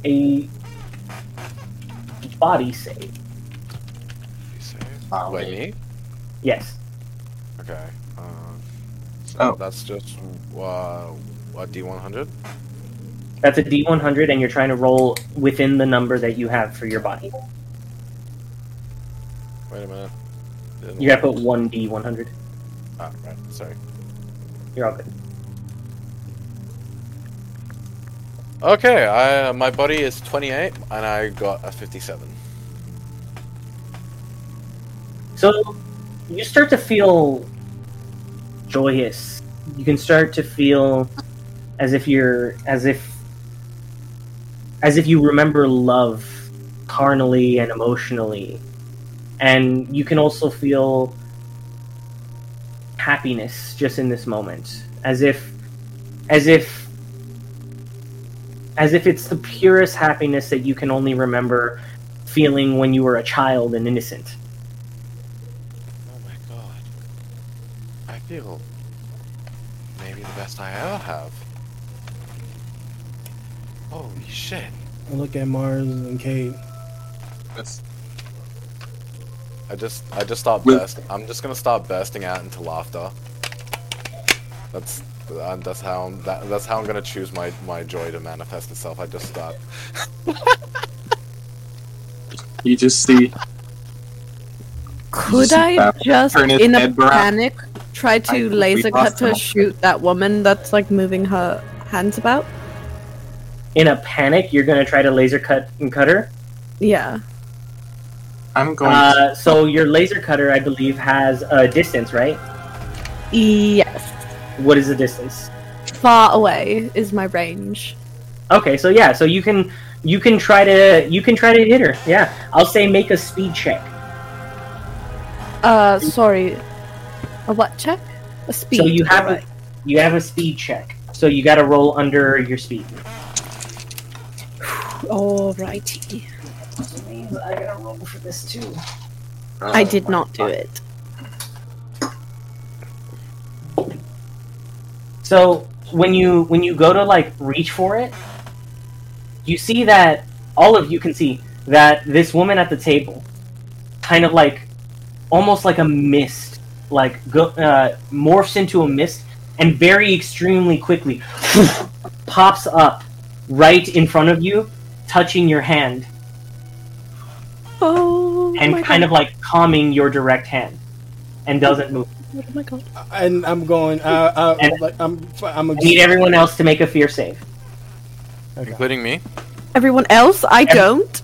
a body save. You say? Oh, Wait, me? Yes. Okay. Uh, so Oh. that's just uh, what D100. That's a D100, and you're trying to roll within the number that you have for your body. Wait a minute. You gotta put one D100. Ah, right. Sorry. You're all good. Okay, I my body is 28 and I got a 57. So you start to feel joyous. You can start to feel as if you're as if as if you remember love carnally and emotionally. And you can also feel happiness just in this moment. As if as if as if it's the purest happiness that you can only remember feeling when you were a child and innocent. Oh my god. I feel maybe the best I ever have. Holy shit. I look at Mars and Cade. That's I just I just start With- burst. I'm just gonna stop bursting out into laughter. That's uh, that's how I'm, that, that's how I'm gonna choose my my joy to manifest itself. I just start. you just see Could see I just, in a panic, try to think we laser cut lost to shoot that woman that's like moving her hands about? in a panic, you're gonna try to laser cut and cut her. Yeah. I'm going Uh, so your laser cutter, I believe, has a distance, right? Yes. What is the distance? Far away is my range. Okay, so yeah, so you can you can try to you can try to hit her. Yeah, I'll say make a speed check. Uh, sorry. A what check? A speed. so you have alright. a, you have a speed check. So you got to roll under your speed. Alrighty. I gotta roll for this too. I did not do it. So when you when you go to like reach for it, you see that all of you can see that this woman at the table, kind of like almost like a mist, like go, uh, morphs into a mist and very extremely quickly pops up right in front of you, touching your hand Oh and kind god. of like calming your direct hand, and doesn't move. Oh my god. And I'm going. Uh, uh, And- like I'm. I'm. A, I need everyone else to make a fear save. Okay. Including me. Everyone else? I don't.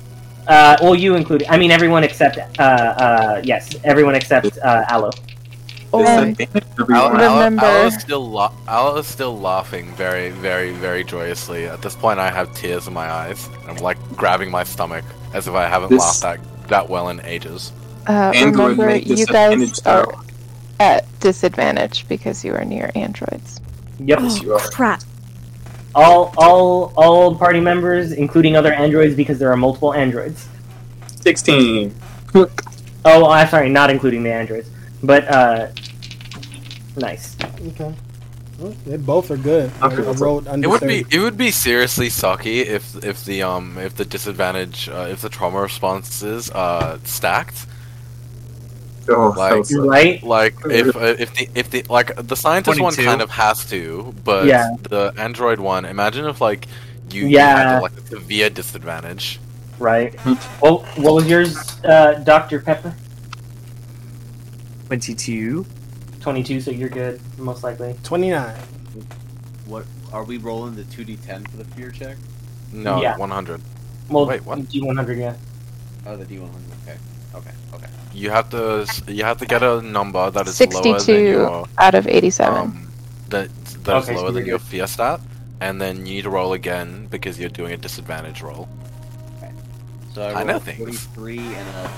Uh, well, you included. I mean, everyone except. Uh, uh, yes, everyone except uh, Aloe. Alright. disadvantage Al, everyone. Al, Remember- Al is still la- Al is still laughing very, very, very joyously. At this point, I have tears in my eyes. I'm like grabbing my stomach as if I haven't This- laughed that that well in ages. Uh, Android remember, make you disadvantage guys are throw. at disadvantage because you are near androids. Yep. you Oh are. crap. All, all, all party members, including other androids, because there are multiple androids. Sixteen. Oh, I'm sorry, not including the androids. But uh, nice. Okay. Well, they both are good. I, I rolled under It would be it would be seriously sucky if if the um if the disadvantage uh, if the trauma responses uh stacked Oh, Like- that was so- Right? like if uh, if the if the like the scientist one kind of has to but Yeah. the android one imagine if like you, you Yeah. had like a severe disadvantage Right. well, what was yours, uh, Doctor Pepper? 22. Twenty-two. So you're good, most likely. 29. What are we rolling the two d ten for the fear check? no Yeah. 100 Well, Wait, what? D100, yeah. Oh, the d one hundred. Okay, okay, okay. you have to s- you have to get a number that is lower than 62 your out of 87. um that that is Okay, so lower than you're your fear stat and then you need to roll again because you're doing a disadvantage roll. So I, I know a things. 43 and a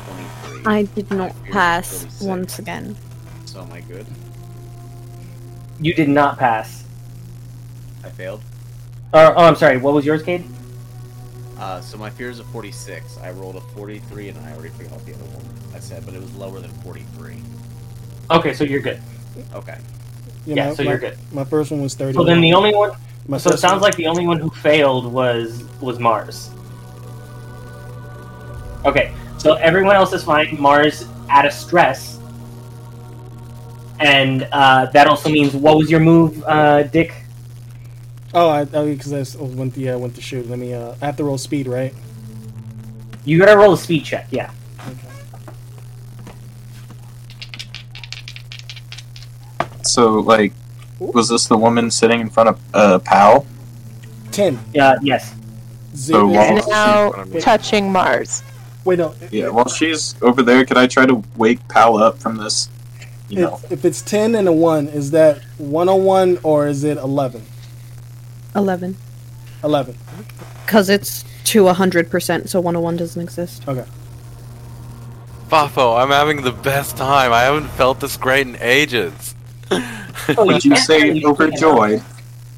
23. I did not fear pass 36. once again. So am I good? You did not pass. I failed. Or, oh, I'm sorry. What was yours, Cade? Uh, so my fear is a 46. I rolled a 43 and I already forgot the other one I said, but it was lower than 43. Okay, so you're good. Okay. Yeah, my, so my, you're good. My first one was thirty. So then the only one. My So it sounds one- like the only one who failed was was Mars. Okay, so everyone else is fine. Mars at a stress, and uh, that also means what was your move, uh, Dick? Oh, I because I went the uh, went to shoot. Let me. Uh, I have to roll speed, right? You gotta roll a speed check. Yeah. So, like, was this the woman sitting in front of uh, Pal? Ten. Yeah. Yes. Zero. while And now front of me- touching Mars. Wait, no. Yeah, while she's over there, could I try to wake Pal up from this? You know, If, if it's ten and a one, is that one on one or is it eleven? 11. Eleven. Because it's to 100%, so 101 doesn't exist. Okay. Fafo, I'm having the best time. I haven't felt this great in ages. Would you say overjoyed,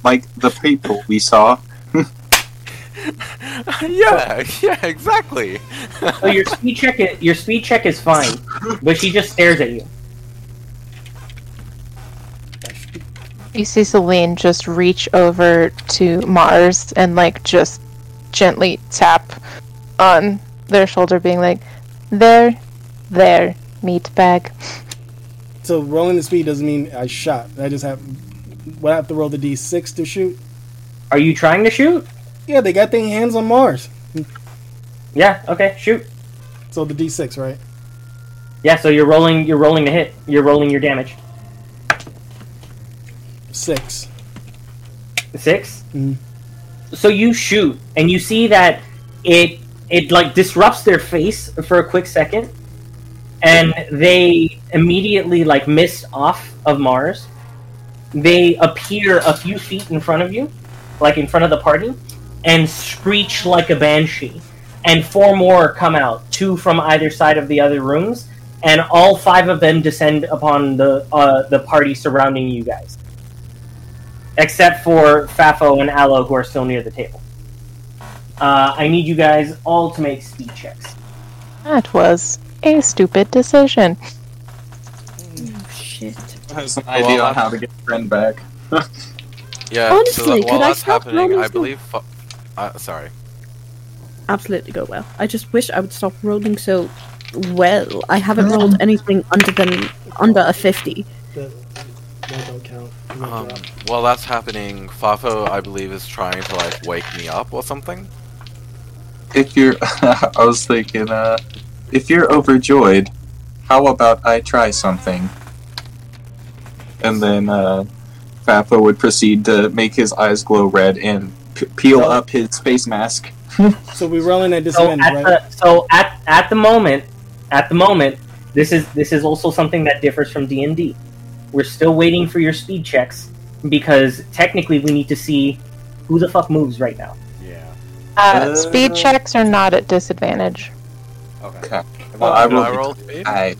like the people we saw? Yeah, yeah, exactly. So your speed check. i- Your speed check is fine, but she just stares at you. You see Celine just reach over to Mars and like just gently tap on their shoulder, being like, "There, there, meat bag." So rolling the speed doesn't mean I shot. I just have. What I have to roll the d6 to shoot? Are you trying to shoot? Yeah, they got their hands on Mars. Yeah. Okay. Shoot. So the d6, right? Yeah. So you're rolling. You're rolling the hit. You're rolling your damage. Six. Six. Mhm. So you shoot, and you see that it it like disrupts their face for a quick second, and they immediately like miss off of Mars. They appear a few feet in front of you, like in front of the party, and screech like a banshee. And four more come out, two from either side of the other rooms, and all five of them descend upon the uh, the party surrounding you guys except for Fafo and Aloe, who are still near the table. Uh, I need you guys all to make speed checks. That was a stupid decision. Shit. I have an idea on how to get friend back. Yeah. so Honestly, that, while could I that's stop happening, rolling I believe. Fa- uh, sorry. Absolutely go well. I just wish I would stop rolling so well. I haven't rolled anything under than under a 50. That, that don't count. Um, while that's happening, Fafo, I believe, is trying to like wake me up or something. If you're, I was thinking, uh, if you're overjoyed, how about I try something? And then, uh, Fafo would proceed to make his eyes glow red and p- peel up his face mask. So we're rolling at So disadvantage, at right? the so at at the moment, at the moment, this is this is also something that differs from D and D. We're still waiting for your speed checks because technically we need to see who the fuck moves right now. Yeah. Uh, speed checks are not at disadvantage. Okay. Okay. Well, I Did. I roll speed? I,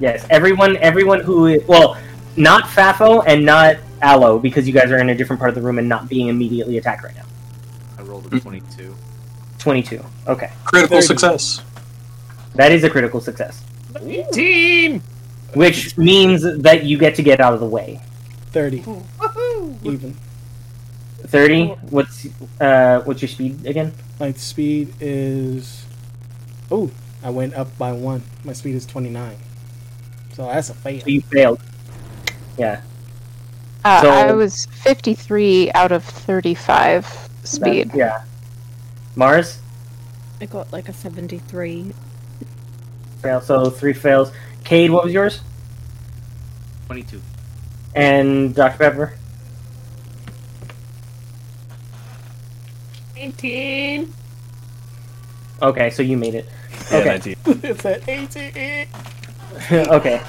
Yes, everyone everyone who is, well, not Fafo and not Aloe because you guys are in a different part of the room and not being immediately attacked right now. I rolled a 22. Twenty-two. Okay, critical Very good. success. that is a critical success, Team! which means that you get to get out of the way. 30. Even. Thirty. What's uh what's your speed again? My speed is. Oh, I went up by one. My speed is 29. So that's a fail. So you failed. Yeah. Uh, So- I was 53 out of 35 speed. That- yeah. Mars I got like a 73. fail. So three fails. Cade, what was yours? 22. And Dr. Pepper. 18. Okay, so you made it. Yeah, Okay. 19. it's at 18. okay.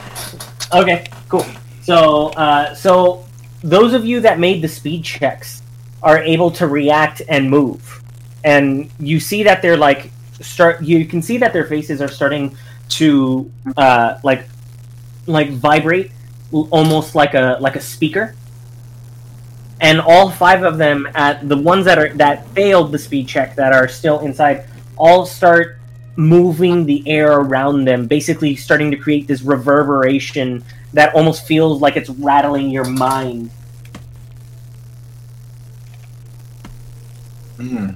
Okay, cool. So, uh, so those of you that made the speed checks, are able to react and move, and you see that they're like start. You can see that their faces are starting to uh, like like vibrate, almost like a like a speaker. And all five of them, at the ones that are that failed the speed check, that are still inside, all start moving the air around them, basically starting to create this reverberation that almost feels like it's rattling your mind. Mm.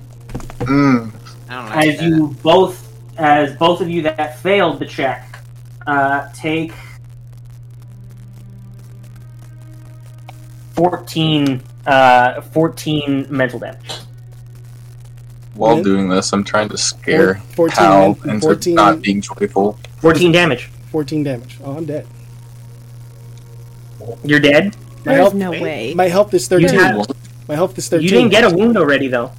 Mm. I don't know. as you both as both of you that failed the check uh, take 14 uh, 14 mental damage While Yeah. doing this, I'm trying to scare Four- 14 Hal into 14 not being joyful. 14 damage 14 damage. Oh, I'm dead. You're dead My There's health, no way. my health is 13. have- My health is 13. you didn't get a wound already though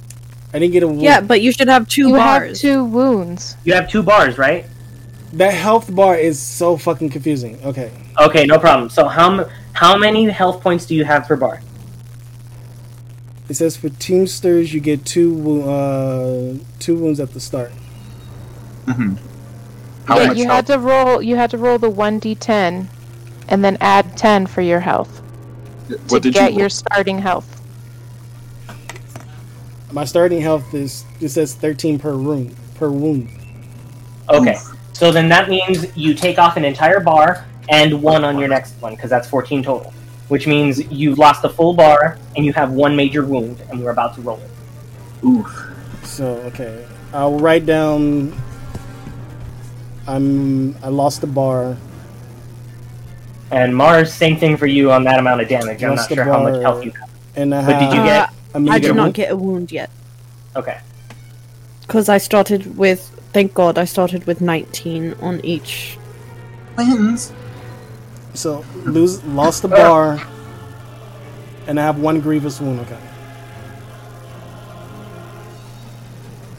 I didn't get a wound. Yeah, but you should have two You have bars. two wounds. you have two bars right That health bar is so fucking confusing. Okay. okay no problem so how how many health points do you have per bar It says for Teamsters, you get two uh, two wounds at the start. Mm-hmm. How Yeah, much you health? had to roll. You had to roll the one d10, and then add 10 for your health to what did get you? your starting health. My starting health is it says 13 per wound per wound. okay so then that means you take off an entire bar and one on your next one because that's 14 total which means you've lost a full bar and you have one major wound and we're about to roll it Oof. So okay, I'll write down. I'm I lost the bar. And Mars, same thing for you on that amount of damage. I'm Lost not the sure how much bar. health you have. And I But did you have get? a I did not wound. get a wound yet Okay. because I started with. Thank God, I started with 19 on each. Wins. So lose lost the bar, and I have one grievous wound. Okay.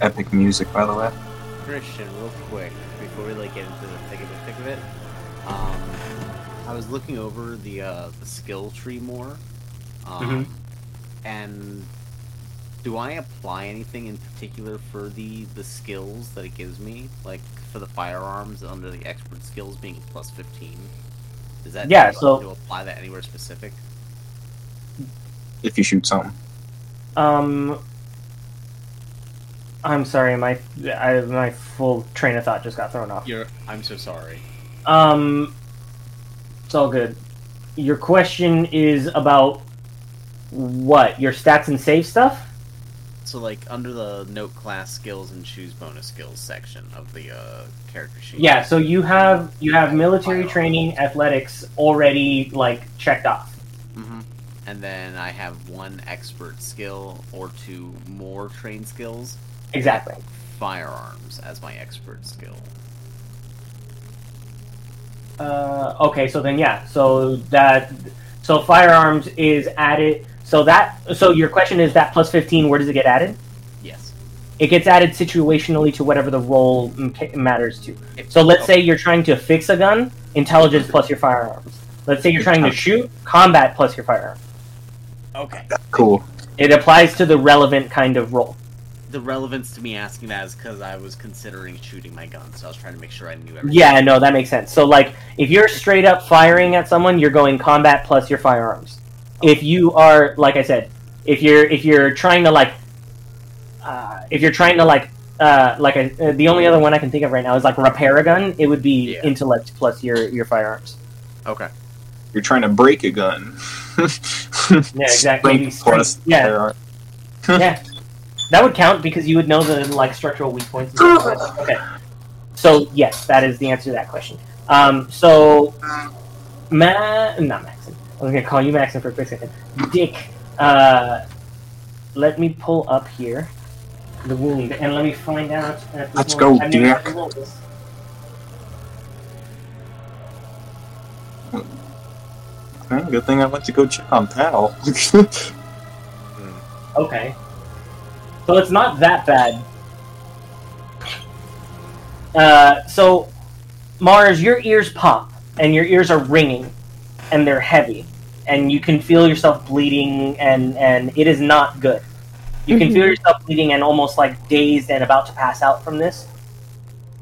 Epic music, by the way. Christian, real quick, before we like get into was looking over the uh, the skill tree more, um, and do I apply anything in particular for the the skills that it gives me, like for the firearms under the expert skills being plus fifteen? Is that Yeah, so- to apply that anywhere specific? If you shoot something. Um. I'm sorry, my I, my full train of thought just got thrown off. You're, I'm so sorry. Um, it's all good. Your question is about what? Your stats and save stuff? So like under the note class skills and choose bonus skills section of the uh, character sheet. Yeah. So you have you have military training, athletics already like checked off. hmm And then I have one expert skill or two more trained skills. Exactly. Firearms as my expert skill. Uh, okay, so then yeah, so that so firearms is added. So that so your question is that plus fifteen. Where does it get added? Yes. It gets added situationally to whatever the role m- matters to. So let's say you're trying to fix a gun, intelligence plus your firearms. Let's say you're trying to shoot, combat plus your firearms. Okay. Cool. It applies to the relevant kind of role. The relevance to me asking that is because I was considering shooting my gun, so I was trying to make sure I knew everything. Yeah, no, that makes sense. So like, if you're straight up firing at someone, you're going combat plus your firearms. If you are, like I said, if you're if you're trying to like, uh, if you're trying to like, uh, like a, uh, the only other one I can think of right now is like repair a gun. It would be Yeah. intellect plus your your firearms. Okay. You're trying to break a gun. Yeah, exactly. Strength plus yeah. firearm. yeah, that would count because you would know the like structural weak points. And stuff like that. Okay, so yes, that is the answer to that question. Um, so, Ma, not Maxon. I was gonna call you Maxon for a quick second. Dick, uh, let me pull up here the wound and let me find out. At Let's go, I Dick. I can roll this. Well, good thing I went to go check on Pal. Okay. So it's not that bad. Uh, so, Mars, your ears pop, and your ears are ringing, and they're heavy. and you can feel yourself bleeding, and and it is not good. You can feel Mhm. yourself bleeding and almost like dazed and about to pass out from this.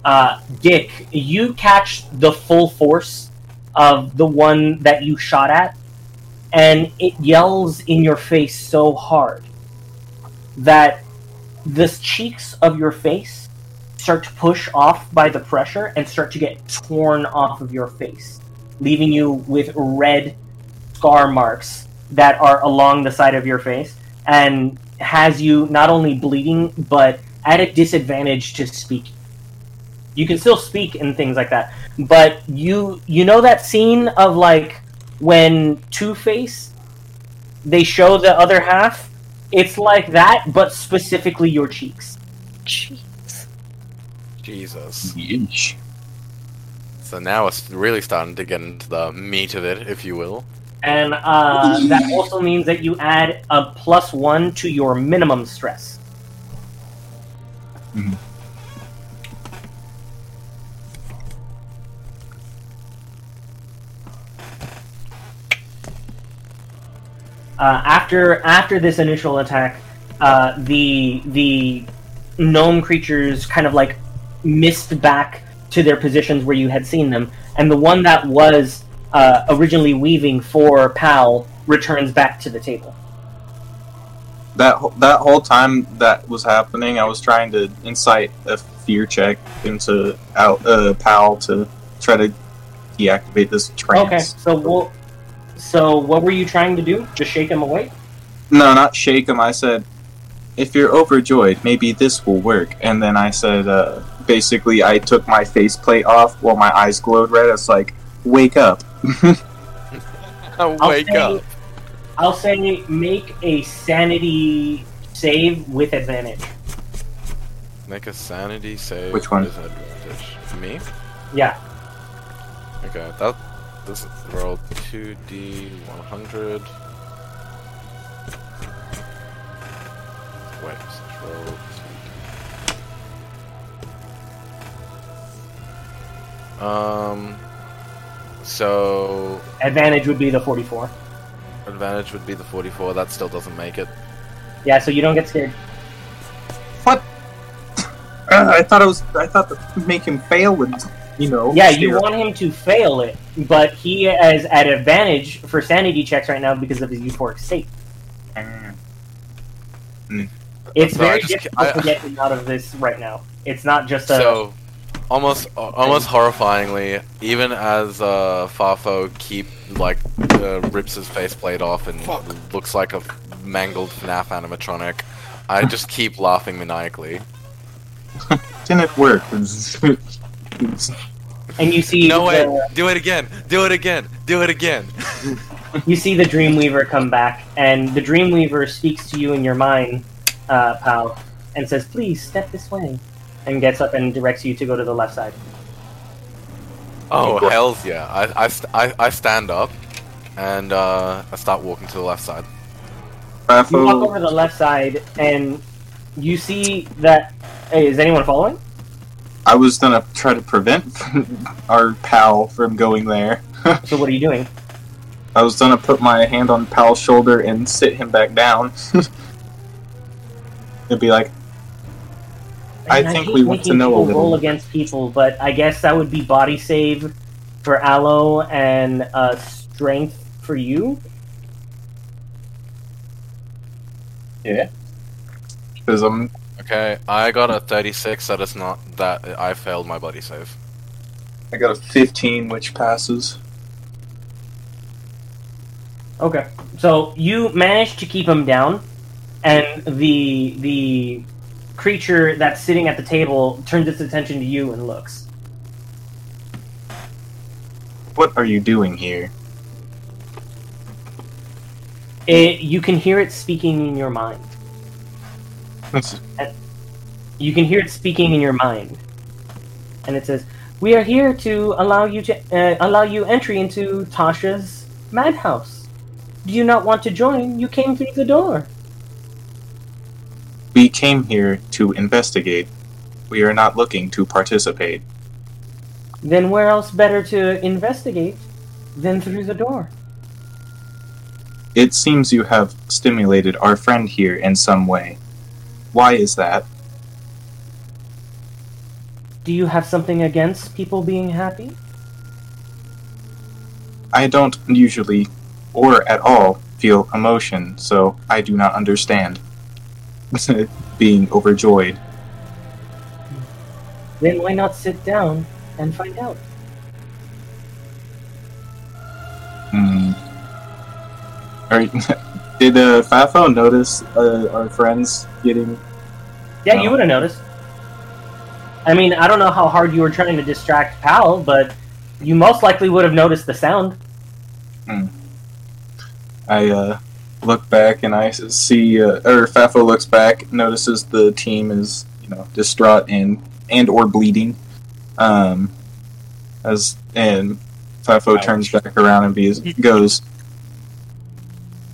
Uh, Dick, you catch the full force of the one that you shot at, and it yells in your face so hard that the cheeks of your face start to push off by the pressure and start to get torn off of your face, leaving you with red scar marks that are along the side of your face and has you not only bleeding but at a disadvantage to speak. You can still speak and things like that, but you you know that scene of like when Two Face they show the other half. It's like that, but specifically your cheeks. Jeez. Jesus. Yeesh. So now it's really starting to get into the meat of it, if you will. And uh, that also means that you add a plus one to your minimum stress. Mhm. Uh, after after this initial attack, uh, the the gnome creatures kind of like missed back to their positions where you had seen them, and the one that was uh, originally weaving for Pal returns back to the table. That that whole time that was happening, I was trying to incite a fear check into out uh, Pal to try to deactivate this trance. Okay, so we'll, so what were you trying to do? Just shake him awake? No, not shake him. I said, if you're overjoyed, maybe this will work. And then I said, uh, basically, I took my faceplate off while my eyes glowed red. It's like, wake up. Oh, I'll wake say- up. I'll say make a sanity save with advantage. Make a sanity save. Which one? with advantage. Me? Yeah. Okay, that. This is roll 2d 100. Wait, roll 2d. Um. So Advantage would be the 44. advantage would be the 44. That still doesn't make it. Yeah, so you don't get scared. Uh, I thought it was. I thought to make him fail would, you know. Yeah, you scare- want him to fail it, but he is at advantage for sanity checks right now because of his euphoric state. Mm. It's So very just- difficult I- to get him out of this right now. It's not just a. So, almost, almost horrifyingly, even as uh, Fafo keep like uh, rips his faceplate off and looks like a mangled FNAF animatronic, I just keep laughing maniacally. Didn't work. and you see No way! the, Do it again! Do it again! Do it again! you see the Dreamweaver come back, and the Dreamweaver speaks to you in your mind, uh, pal, and says, "Please step this way," and gets up and directs you to go to the left side. Oh hell's yeah! I I, st- I, I stand up and uh, I start walking to the left side. You walk over to the left side, and you see that. Hey, is anyone following? I was gonna try to prevent our pal from going there. so what are you doing? I was gonna put my hand on Pal's shoulder and sit him back down. It'd be like, I Man, think hate we want to making know a people little. roll against people, but I guess that would be body save for Aloe and uh, strength for you. yeah, because I'm Okay, I got a 36. That is not that I failed my body save. I got a 15, which passes. Okay, so you managed to keep him down, and the the creature that's sitting at the table turns its attention to you and looks. What are you doing here? It, you can hear it speaking in your mind. You can hear it speaking in your mind, and it says, "We are here to allow you to uh, allow you entry into Tasha's madhouse. Do you not want to join? You came through the door." We came here to investigate. We are not looking to participate. Then where else better to investigate than through the door? It seems you have stimulated our friend here in some way. Why is that? Do you have something against people being happy? I don't usually, or at all, feel emotion, so I do not understand being overjoyed. Then why not sit down and find out? Hmm. Did uh, Fafo notice uh, our friends getting. Yeah, No. you would have noticed. I mean, I don't know how hard you were trying to distract Pal, but you most likely would have noticed the sound. I uh, look back and I see, uh, or Fafo looks back, notices the team is, you know, distraught and and or bleeding. Um, as and Fafo turns back around and be, goes,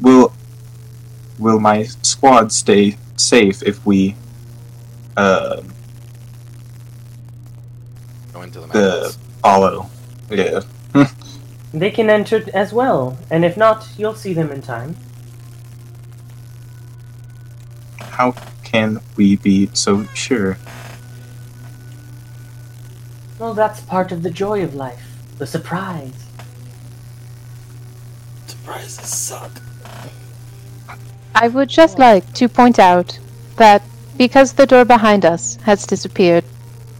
"Will will my squad stay safe if we uh, Go into the the follow?" Yeah. They can enter as well, and if not, you'll see them in time. How can we be so sure? Well, that's part of the joy of life, the surprise. Surprises suck. I would just like to point out that because the door behind us has disappeared,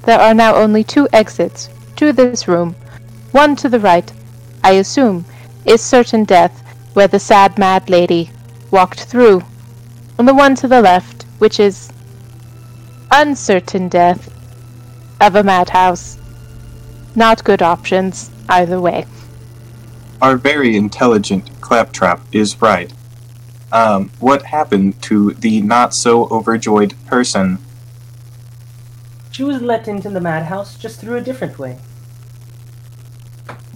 there are now only two exits to this room. One to the right, I assume, is certain death, where the sad mad lady walked through, and the one to the left, which is uncertain death of a madhouse. Not good options, either way. Our very intelligent Claptrap is right. Um, what happened to the not so overjoyed person? She was let into the madhouse just through a different way.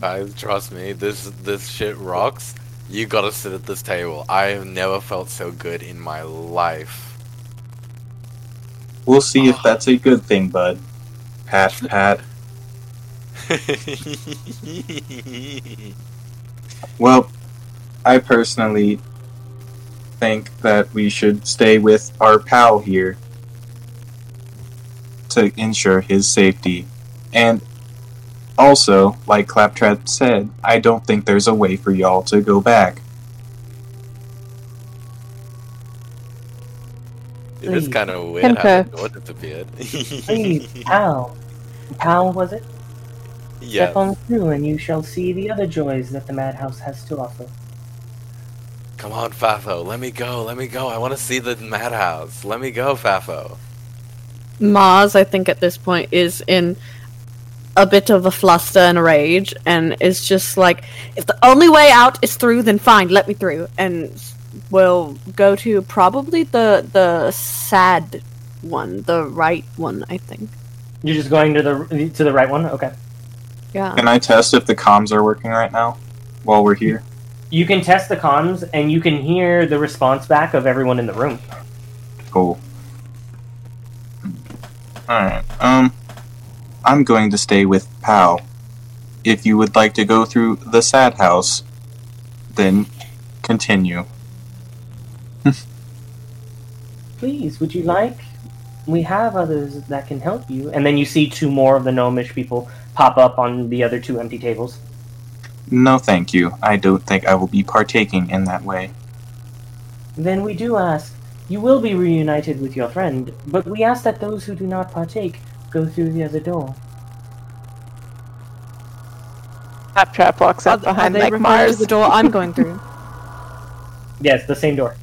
Guys, trust me, this this shit rocks. You gotta sit at this table. I have never felt so good in my life. We'll see if that's a good thing, bud. Pat, pat. Well, I personally think that we should stay with our pal here to ensure his safety. And also, like Claptrap said, I don't think there's a way for y'all to go back. it is Please. kind of weird how the Concur. door disappeared. Please, Pal. Pal, was it? yeah. Step on through, and you shall see the other joys that the madhouse has to offer. Come on, Fafo. Let me go. Let me go. I want to see the madhouse. Let me go, Fafo. Mars, I think at this point is in a bit of a fluster and a rage, and is just like, if the only way out is through, then fine, let me through, and we'll go to probably the the sad one, the right one, I think. You're just going to the to the right one. Okay. Yeah. Can I test if the comms are working right now while we're here? You can test the comms, and you can hear the response back of everyone in the room. Cool. Alright, um, I'm going to stay with Pal. If you would like to go through the sad house, then continue. Please, would you like? We have others that can help you. And then you see two more of the gnomish people pop up on the other two empty tables. No, thank you. I don't think I will be partaking in that way. Then we do ask. You will be reunited with your friend, but we ask that those who do not partake go through the other door. Claptrap walks up Are, are behind they like Mars. to the door I'm going through? Yes, the same door.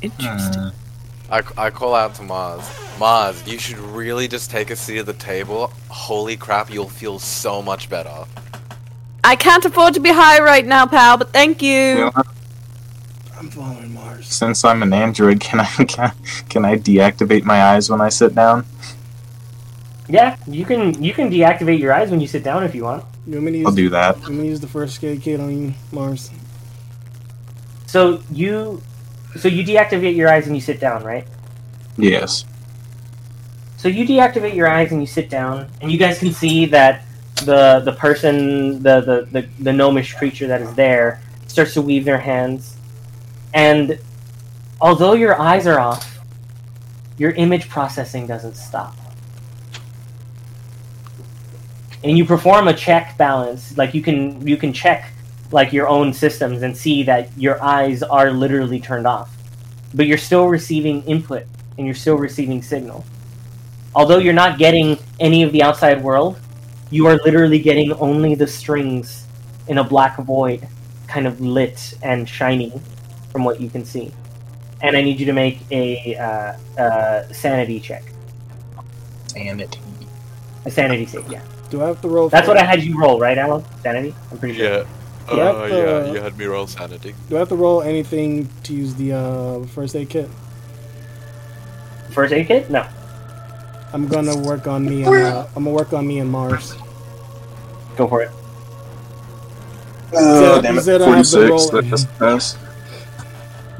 Interesting. Hmm. I, I call out to Mars. Mars, you should really just take a seat at the table. Holy crap, you'll feel so much better. I can't afford to be high right now, pal, but thank you. You know, I'm following Mars. since I'm an android, can I can, I- can I deactivate my eyes when I sit down? Yeah, you can you can deactivate your eyes when you sit down if you want. You want me to use, I'll do that. You want me to use the first aid kit on you, Mars? So you so you deactivate your eyes and you sit down, right? Yes. So you deactivate your eyes and you sit down, and you guys can see that the the person, the the the, the gnomish creature that is there, starts to weave their hands, and although your eyes are off, your image processing doesn't stop. And you perform a check balance, like you can you can check like your own systems and see that your eyes are literally turned off. But you're still receiving input and you're still receiving signal. Although you're not getting any of the outside world, you are literally getting only the strings in a black void, kind of lit and shining from what you can see. And I need you to make a uh, uh, sanity check. Sanity. A sanity save, yeah. Do I have to roll? That's for- what I had you roll, right, Alan? Sanity? I'm pretty sure. Yeah. Do I have Uh, to- yeah, you had me roll sanity. Do I have to roll anything to use the uh, first aid kit? First aid kit? No. I'm gonna work on me and uh, I'm gonna work on me and Mars. Go for it. Oh, said- damn it. said I have to 46, roll- that doesn't pass.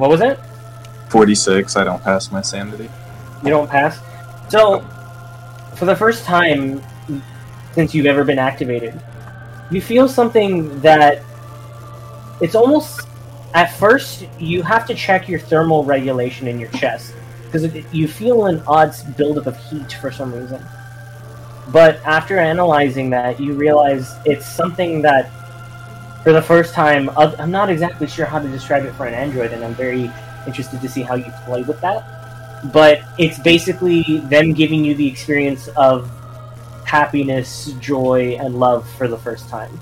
What was it? 46, I don't pass my sanity. You don't pass. So, for the first time since you've ever been activated, you feel something that it's almost at first you have to check your thermal regulation in your chest because you feel an odd buildup of heat for some reason. But after analyzing that, you realize it's something that, for the first time, I'm not exactly sure how to describe it for an android, and I'm very interested to see how you play with that but it's basically them giving you the experience of happiness, joy, and love for the first time.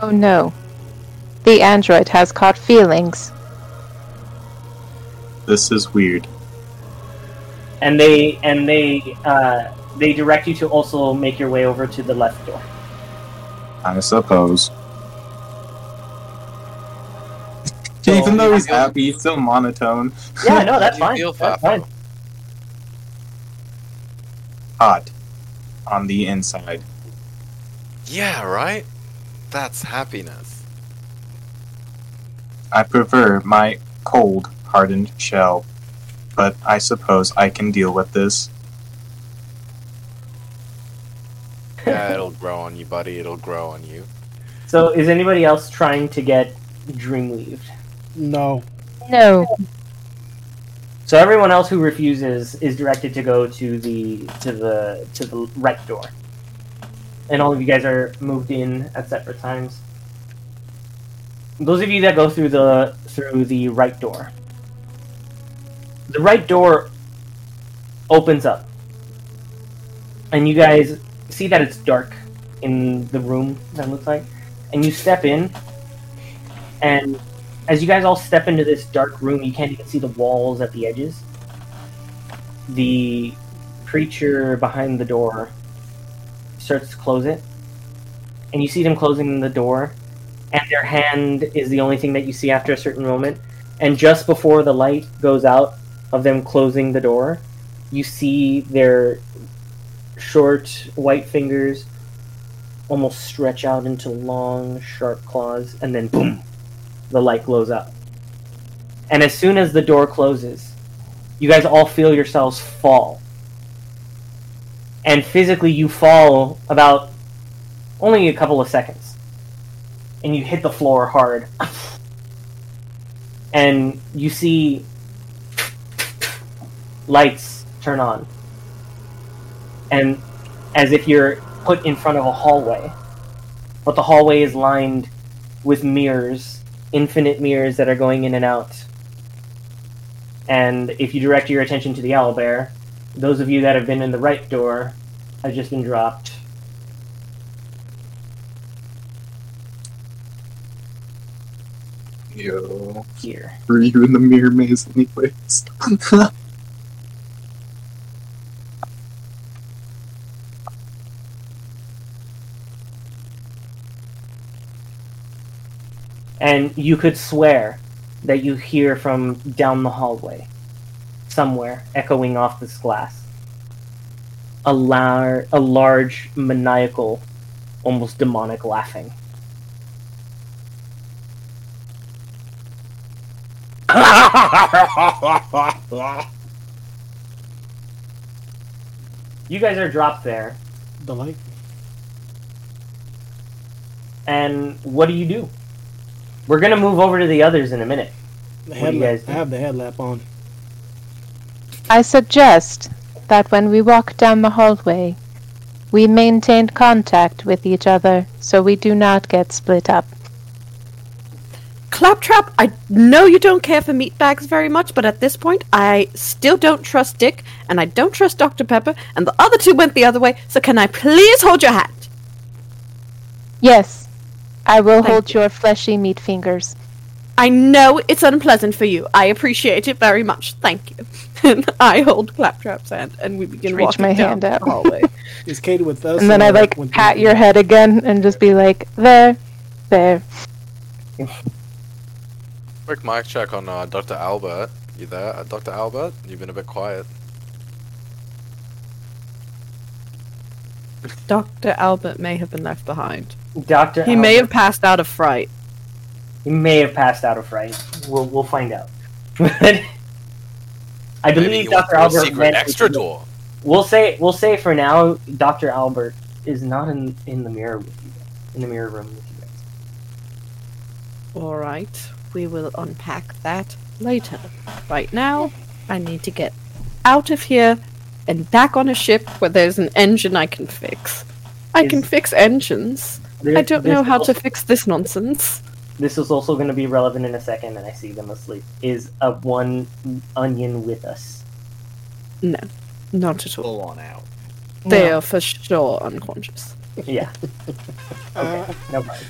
Oh no. The android has caught feelings. This is weird. And they and they uh, they direct you to also make your way over to the left door. I suppose. So- Even though he's happy, he's still monotone. Yeah, no, that's fine. feel That's fat, fine. Hot. On the inside. Yeah, right? That's happiness. I prefer my cold, hardened shell. But I suppose I can deal with this. Yeah, it'll grow on you, buddy. It'll grow on you. So, is anybody else trying to get Dreamweaved? No. No. So everyone else who refuses is directed to go to the to the to the right door, and all of you guys are moved in at separate times. Those of you that go through the through the right door, the right door opens up, and you guys see that it's dark in the room. That looks like, and you step in, and as you guys all step into this dark room, you can't even see the walls at the edges. The creature behind the door starts to close it, and you see them closing the door, and their hand is the only thing that you see after a certain moment. And just before the light goes out of them closing the door, you see their short white fingers almost stretch out into long, sharp claws, and then boom, mm. the light glows up. And as soon as the door closes, you guys all feel yourselves fall. And physically, you fall about only a couple of seconds. And you hit the floor hard. and you see lights turn on. And as if you're put in front of a hallway. But the hallway is lined with mirrors infinite mirrors that are going in and out. And if you direct your attention to the owlbear, those of you that have been in the right door have just been dropped. Yo. Here. Were you in the mirror maze anyways? And you could swear that you hear from down the hallway, somewhere, echoing off this glass, a, lar- a large, maniacal, almost demonic laughing. You guys are dropped there. The light. And what do you do? We're gonna move over to the others in a minute. The What do you guys do? I have the headlamp on. I suggest that when we walk down the hallway, we maintain contact with each other so we do not get split up. Claptrap, I know you don't care for meat bags very much, but at this point, I still don't trust Dick, and I don't trust Dr. Pepper, and the other two went the other way, so can I please hold your hand? Yes, I will Thank hold your fleshy meat fingers. I know it's unpleasant for you. I appreciate it very much. Thank you. And I hold Claptrap's hand, and we begin Just reach walking my down hand the out. hallway. Is Katie with us? And then I or like with pat me? your head again and just be like, there, there. Quick mic check on uh, Dr. Albert. You there, uh, Dr. Albert? You've been a bit quiet. Dr. Albert may have been left behind. Doctor, He may have passed out of fright. He may have passed out of fright. We'll we'll find out. I believe Dr. through a Albert secret extra into door. We'll say we'll say for now, Dr. Albert is not in in the mirror with you, guys, in the mirror room with you guys. All right, we will unpack that later. Right now, I need to get out of here and back on a ship where there's an engine I can fix. I can fix engines. There- I don't know how also- to fix this nonsense. This is also going to be relevant in a second, and I see them asleep. Is a one onion with us? No, not at all. Full on out. They No. are for sure unconscious. Yeah. Okay. Uh, No problem.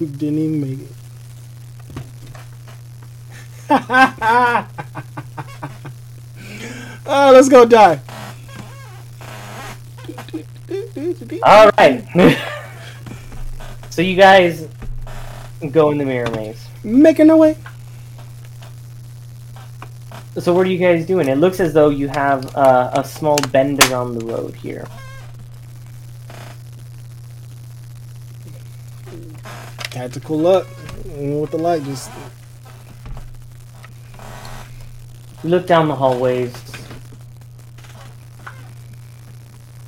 we didn't even make it. oh, let's go die. All right. so you guys go in the mirror maze. Making our way. So what are you guys doing? It looks as though you have uh, a small bend around the road here. Tactical luck. With the light, just You look down the hallways,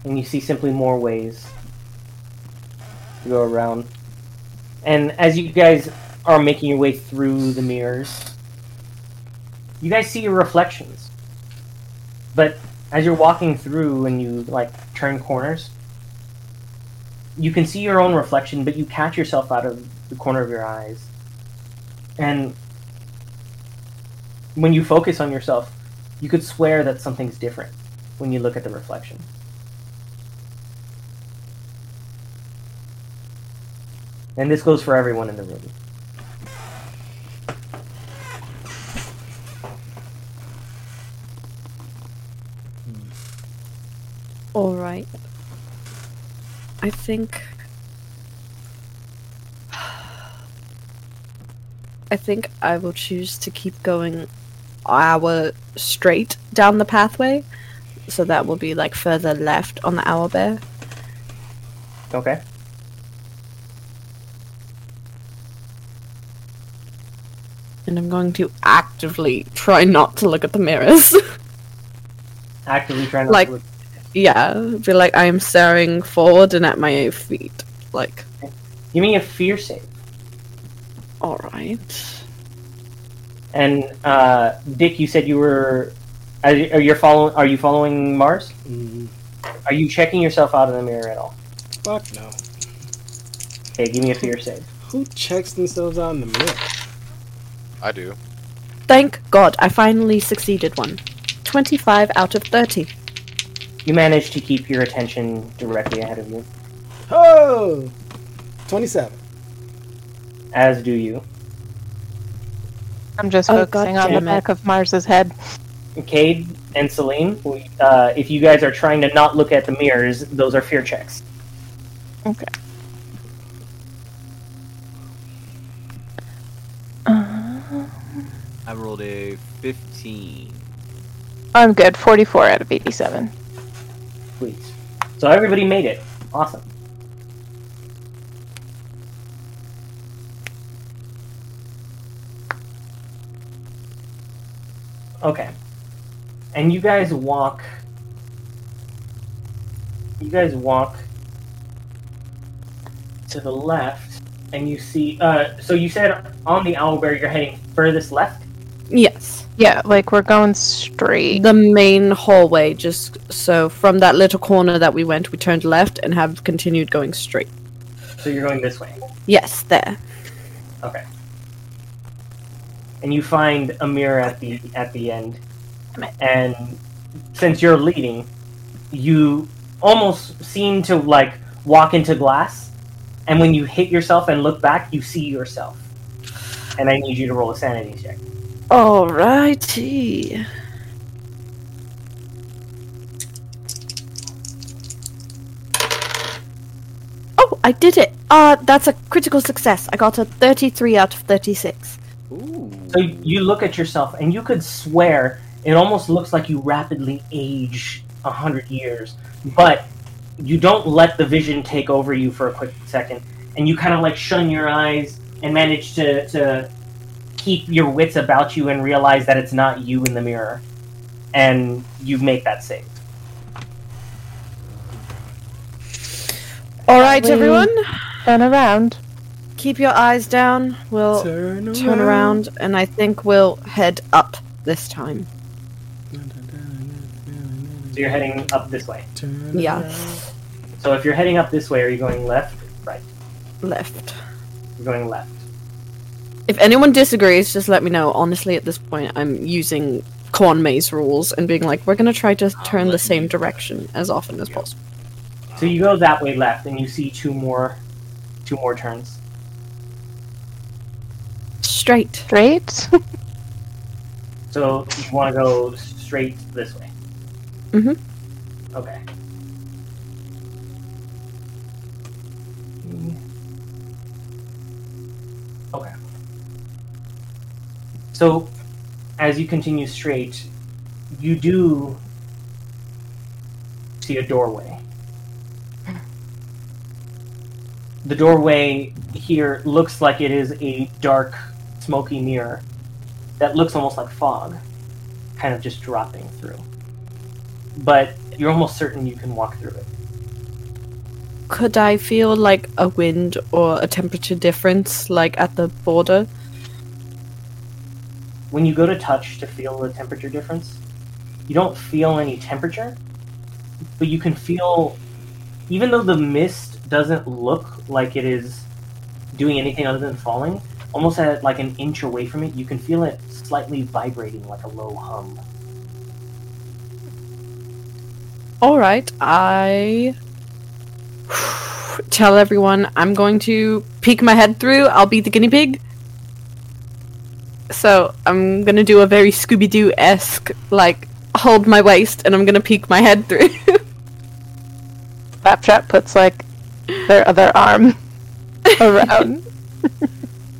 and you see simply more ways to go around. And as you guys are making your way through the mirrors, you guys see your reflections. But as you're walking through and you like turn corners, you can see your own reflection, but you catch yourself out of the corner of your eyes. And when you focus on yourself, you could swear that something's different when you look at the reflection. And this goes for everyone in the room. All right. I think. I think I will choose to keep going our straight down the pathway. So that will be like further left on the owl bear. Okay. And I'm going to actively try not to look at the mirrors. Actively trying to Like- look. yeah, be like I am staring forward and at my feet. Like, Give me a fear save. alright. And uh, Dick, you said you were. Are you, following? Are you following Mars? mm, Are you checking yourself out in the mirror at all? fuck no. Okay, give me a fear save. Who checks themselves out in the mirror? I do. Thank God, I finally succeeded one. 25 out of 30. You managed to keep your attention directly ahead of you, Oh, 27. as do you. I'm just Oh, focusing God on the it. back of Mars's head. Cade and Celine, we- uh, if you guys are trying to not look at the mirrors, those are fear checks. Okay. Rolled a 15. I'm good. 44 out of 87. Please. So everybody made it. Awesome. Okay. And you guys walk. You guys walk to the left, and you see. Uh, so you said on the owlbear you're heading furthest left. Yes. Yeah, like we're going straight. The main hallway, just so from that little corner that we went, we turned left and have continued going straight. So you're going this way. Yes, there. Okay. And you find a mirror at the at the end, and since you're leading, you almost seem to like walk into glass, and when you hit yourself and look back, you see yourself. And I need you to roll a sanity check. Alrighty. Oh, I did it! Uh, that's a critical success. I got a 33 out of 36. So you look at yourself, and you could swear it almost looks like you rapidly age a hundred years, but you don't let the vision take over you for a quick second, and you kind of like shun your eyes and manage to to keep your wits about you and realize that it's not you in the mirror, and you make that save. Alright, We- everyone. Turn around. Keep your eyes down. We'll Turn turn around, and I think we'll head up this time. So you're heading up this way. Yeah, So if you're heading up this way, are you going left? Right. left. You're going left. If anyone disagrees, just let me know. Honestly, at this point, I'm using corn maze rules and being like, we're gonna try to turn the same direction as often as possible. So you go that way left, and you see two more, two more turns. Straight. Straight. So you want to go straight this way. Mm Mhm. So, as you continue straight, you do see a doorway. The doorway here looks like it is a dark, smoky mirror that looks almost like fog, kind of just dropping through. But you're almost certain you can walk through it. Could I feel like a wind or a temperature difference, like at the border? When you go to touch to feel the temperature difference, you don't feel any temperature, but you can feel, even though the mist doesn't look like it is doing anything other than falling, almost at like an inch away from it, you can feel it slightly vibrating like a low hum. Alright, I tell everyone I'm going to peek my head through. I'll be the guinea pig. So I'm gonna do a very Scooby Doo esque, like, hold my waist and I'm gonna peek my head through. Claptrap puts like their other arm around.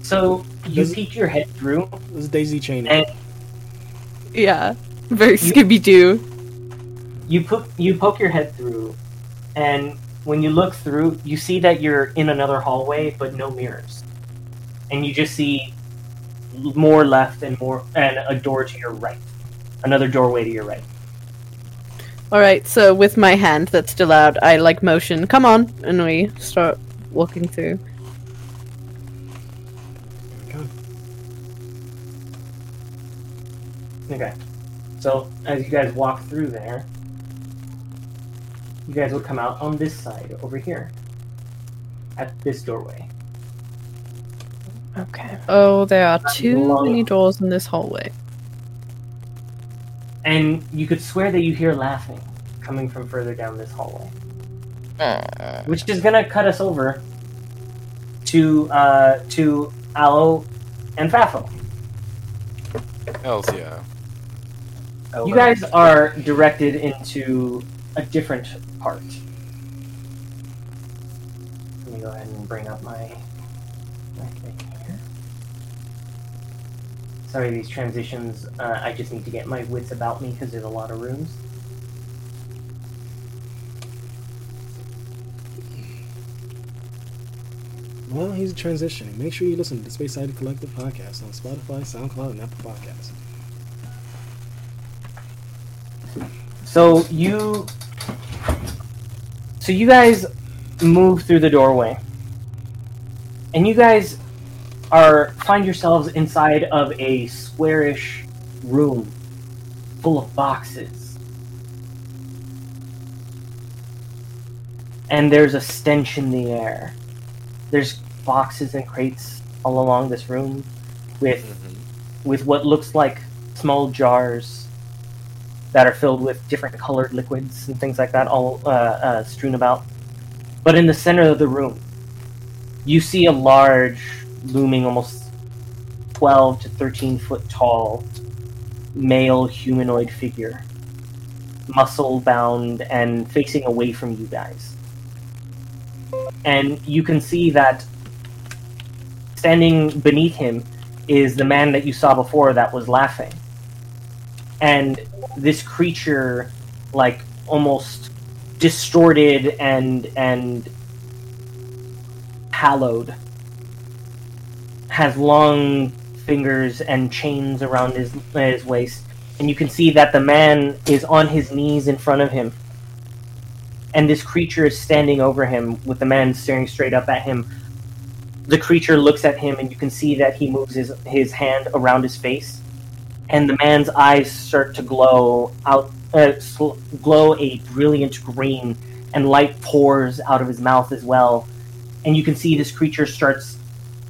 So you Does- peek your head through, This is Daisy Chain. yeah, very Scooby Doo. you put you poke your head through, and when you look through, you see that you're in another hallway, but no mirrors, and you just see more left and more and a door to your right, another doorway to your right. Alright, so with my hand that's still out, I like motion, come on, and we start walking through. Okay, so as you guys walk through there, you guys will come out on this side over here, at this doorway. Okay. Oh, there are too long. many doors in this hallway. And you could swear that you hear laughing coming from further down this hallway. Which is gonna cut us over to uh, to Aloe and Fafo. Hells yeah. You guys are directed into a different part. Let me go ahead and bring up my, my Sorry, these transitions. Uh, I just need to get my wits about me because there's a lot of rooms. Well, he's transitioning. Make sure you listen to the Space Side Collective podcast on Spotify, SoundCloud, and Apple Podcasts. So you, so you guys move through the doorway, and you guys are find yourselves inside of a squarish room full of boxes. And there's a stench in the air. There's boxes and crates all along this room with with what looks like small jars that are filled with different colored liquids and things like that all uh, uh, strewn about. But in the center of the room, you see a large, looming, almost 12 to 13 foot tall male humanoid figure, muscle bound and facing away from you guys. And you can see that standing beneath him is the man that you saw before that was laughing. And this creature, like almost distorted and and hallowed, has long fingers and chains around his his waist, and you can see that the man is on his knees in front of him. And this creature is standing over him with the man staring straight up at him. The creature looks at him, and you can see that he moves his, his hand around his face, and the man's eyes start to glow out, uh, sl- glow a brilliant green, and light pours out of his mouth as well. And you can see this creature starts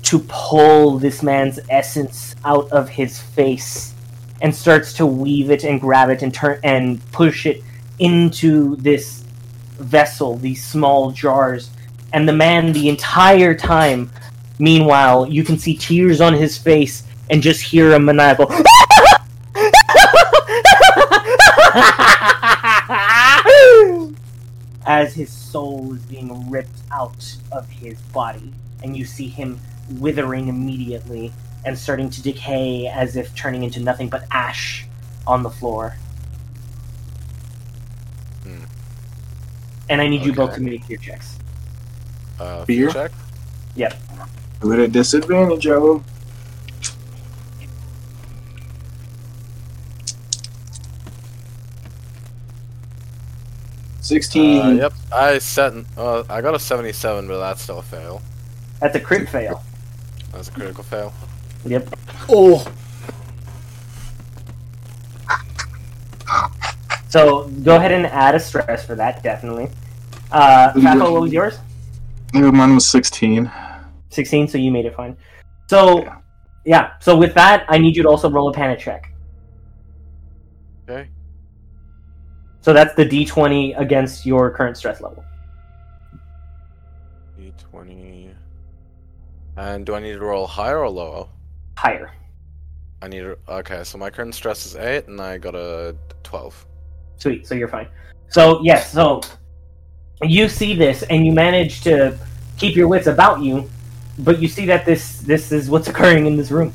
to pull this man's essence out of his face and starts to weave it and grab it and turn and push it into this vessel, these small jars. And the man, the entire time, meanwhile, you can see tears on his face and just hear a maniacal. As his soul is being ripped out of his body, and you see him withering immediately and starting to decay as if turning into nothing but ash on the floor. Hmm. And I need you both to make your checks. Uh, Fear? check. Yep. With a disadvantage of. Sixteen. Uh, yep. I set. Uh, I got a seventy-seven, but that's still a fail. That's a crit fail. That's a critical fail. Yep. Oh, So go ahead and add a stress for that, definitely. Uh, Fafo, what was yours? No, mine was sixteen. 16, so you made it fine. So, yeah, so with that, I need you to also roll a panic check. Okay. So that's the d20 against your current stress level. D twenty. And do I need to roll higher or lower? Higher. I need. to- Okay, so my current stress is eight, and I got a twelve. Sweet, so you're fine. So, yes, so you see this and you manage to keep your wits about you, but you see that this this is what's occurring in this room.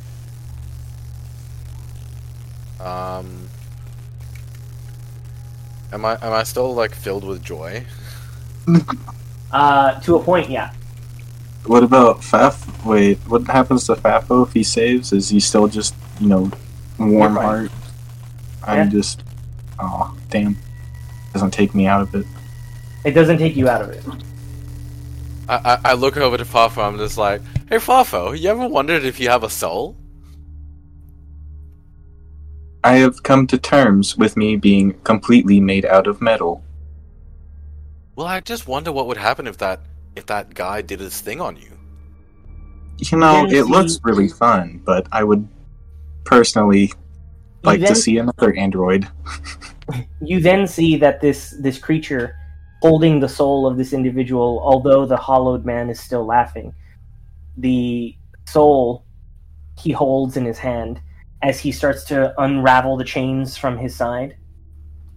Um. Am I am I still like filled with joy? Uh, to a point, yeah. What about Faf? Wait, what happens to Fafo if he saves? Is he still just, you know, warm You're heart? I'm Yeah. just, oh damn, doesn't take me out of it. It doesn't take you out of it. I, I, I look over to Fafo. I'm just like, hey Fafo, you ever wondered if you have a soul? I have come to terms with me being completely made out of metal. Well, I just wonder what would happen if that if that guy did his thing on you. You know, Then it looks really fun, but I would personally like then- to see another android. you then see that this this creature holding the soul of this individual although the hollowed man is still laughing the soul he holds in his hand as he starts to unravel the chains from his side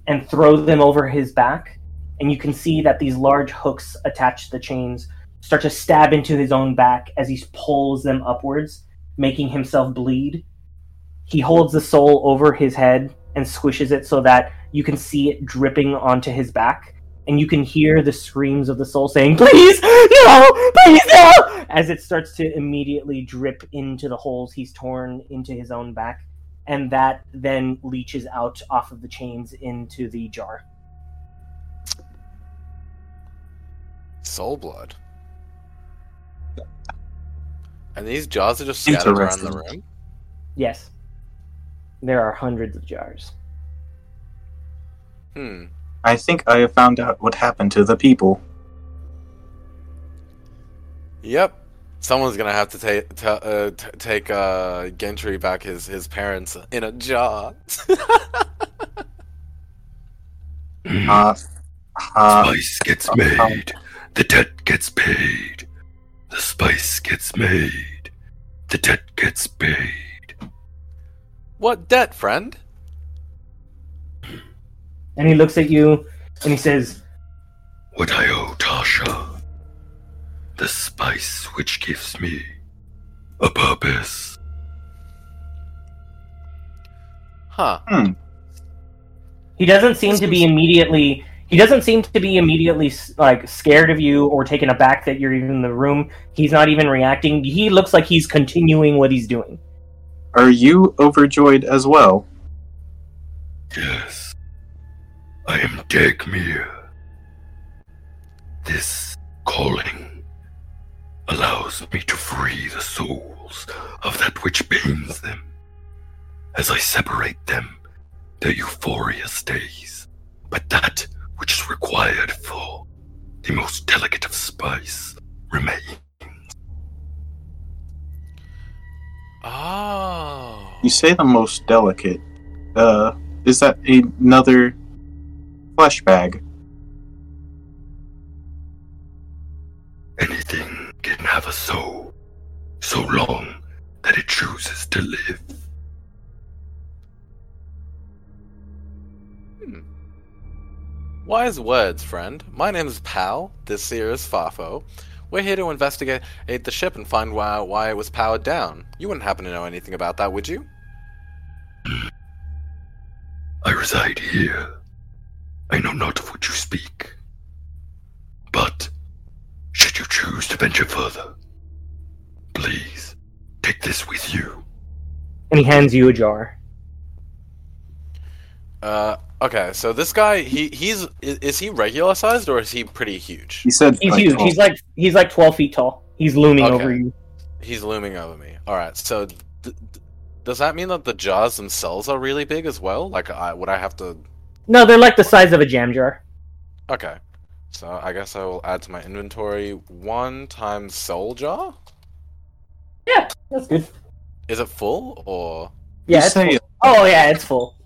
and throw them over his back and you can see that these large hooks attached to the chains start to stab into his own back as he pulls them upwards making himself bleed. He holds the soul over his head and squishes it so that you can see it dripping onto his back and you can hear the screams of the soul saying please no please no! as it starts to immediately drip into the holes he's torn into his own back and that then leaches out off of the chains into the jar Soul blood. And these jars are just scattered around the room. Yes. There are hundreds of jars. Hmm. I think I have found out what happened to the people. Yep. Someone's gonna have to take t- uh, t- take uh, Gentry back his his parents in a jar. Uh, uh, Spice gets uh, made. The debt gets paid. The spice gets made. The debt gets paid. what debt, friend? And he looks at you and he says, What I owe Tasha. The spice which gives me a purpose. Huh. hmm. he doesn't seem to be immediately he doesn't seem to be immediately like scared of you or taken aback that you're even in the room he's not even reacting he looks like he's continuing what he's doing Are you overjoyed as well? Yes. I am Dagmir. This calling allows me to free the souls of that which pains them. As I separate them, their euphoria stays, but that which is required for the most delicate of spice remains. Oh. You say the most delicate. Uh, is that another flesh bag? Anything can have a soul, so long that it chooses to live. Wise words, friend. My name is Pal. This here is Fafo. We're here to investigate the ship and find why, why it was powered down. You wouldn't happen to know anything about that, would you? I reside here. I know not of what you speak. But, should you choose to venture further, please take this with you. and he hands you a jar Uh, okay, so this guy, he he's is, is he regular sized or is he pretty huge? He said he's like, huge oh, he's like he's like 12 feet tall he's looming Okay. over you He's looming over me. All right, so d- d- does that mean that the jars themselves are really big as well? Like, I, would I have to? no they're like the size of a jam jar Okay, so I guess I will add to my inventory one times soul jar. yeah that's good Is it full or? yeah you it's say full. oh yeah it's full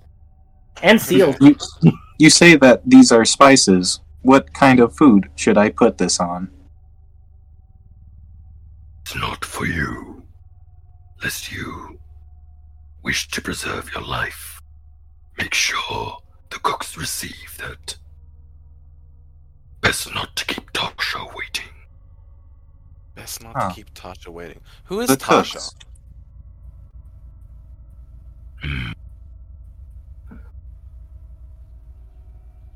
and sealed you, you say that these are spices. What kind of food should I put this on? It's not for you, lest you wish to preserve your life. Make sure the cooks receive that. Best not to keep Tasha waiting. Best not Huh. to keep Tasha waiting. Who is The Tasha? Hmm. cooks. Hmm.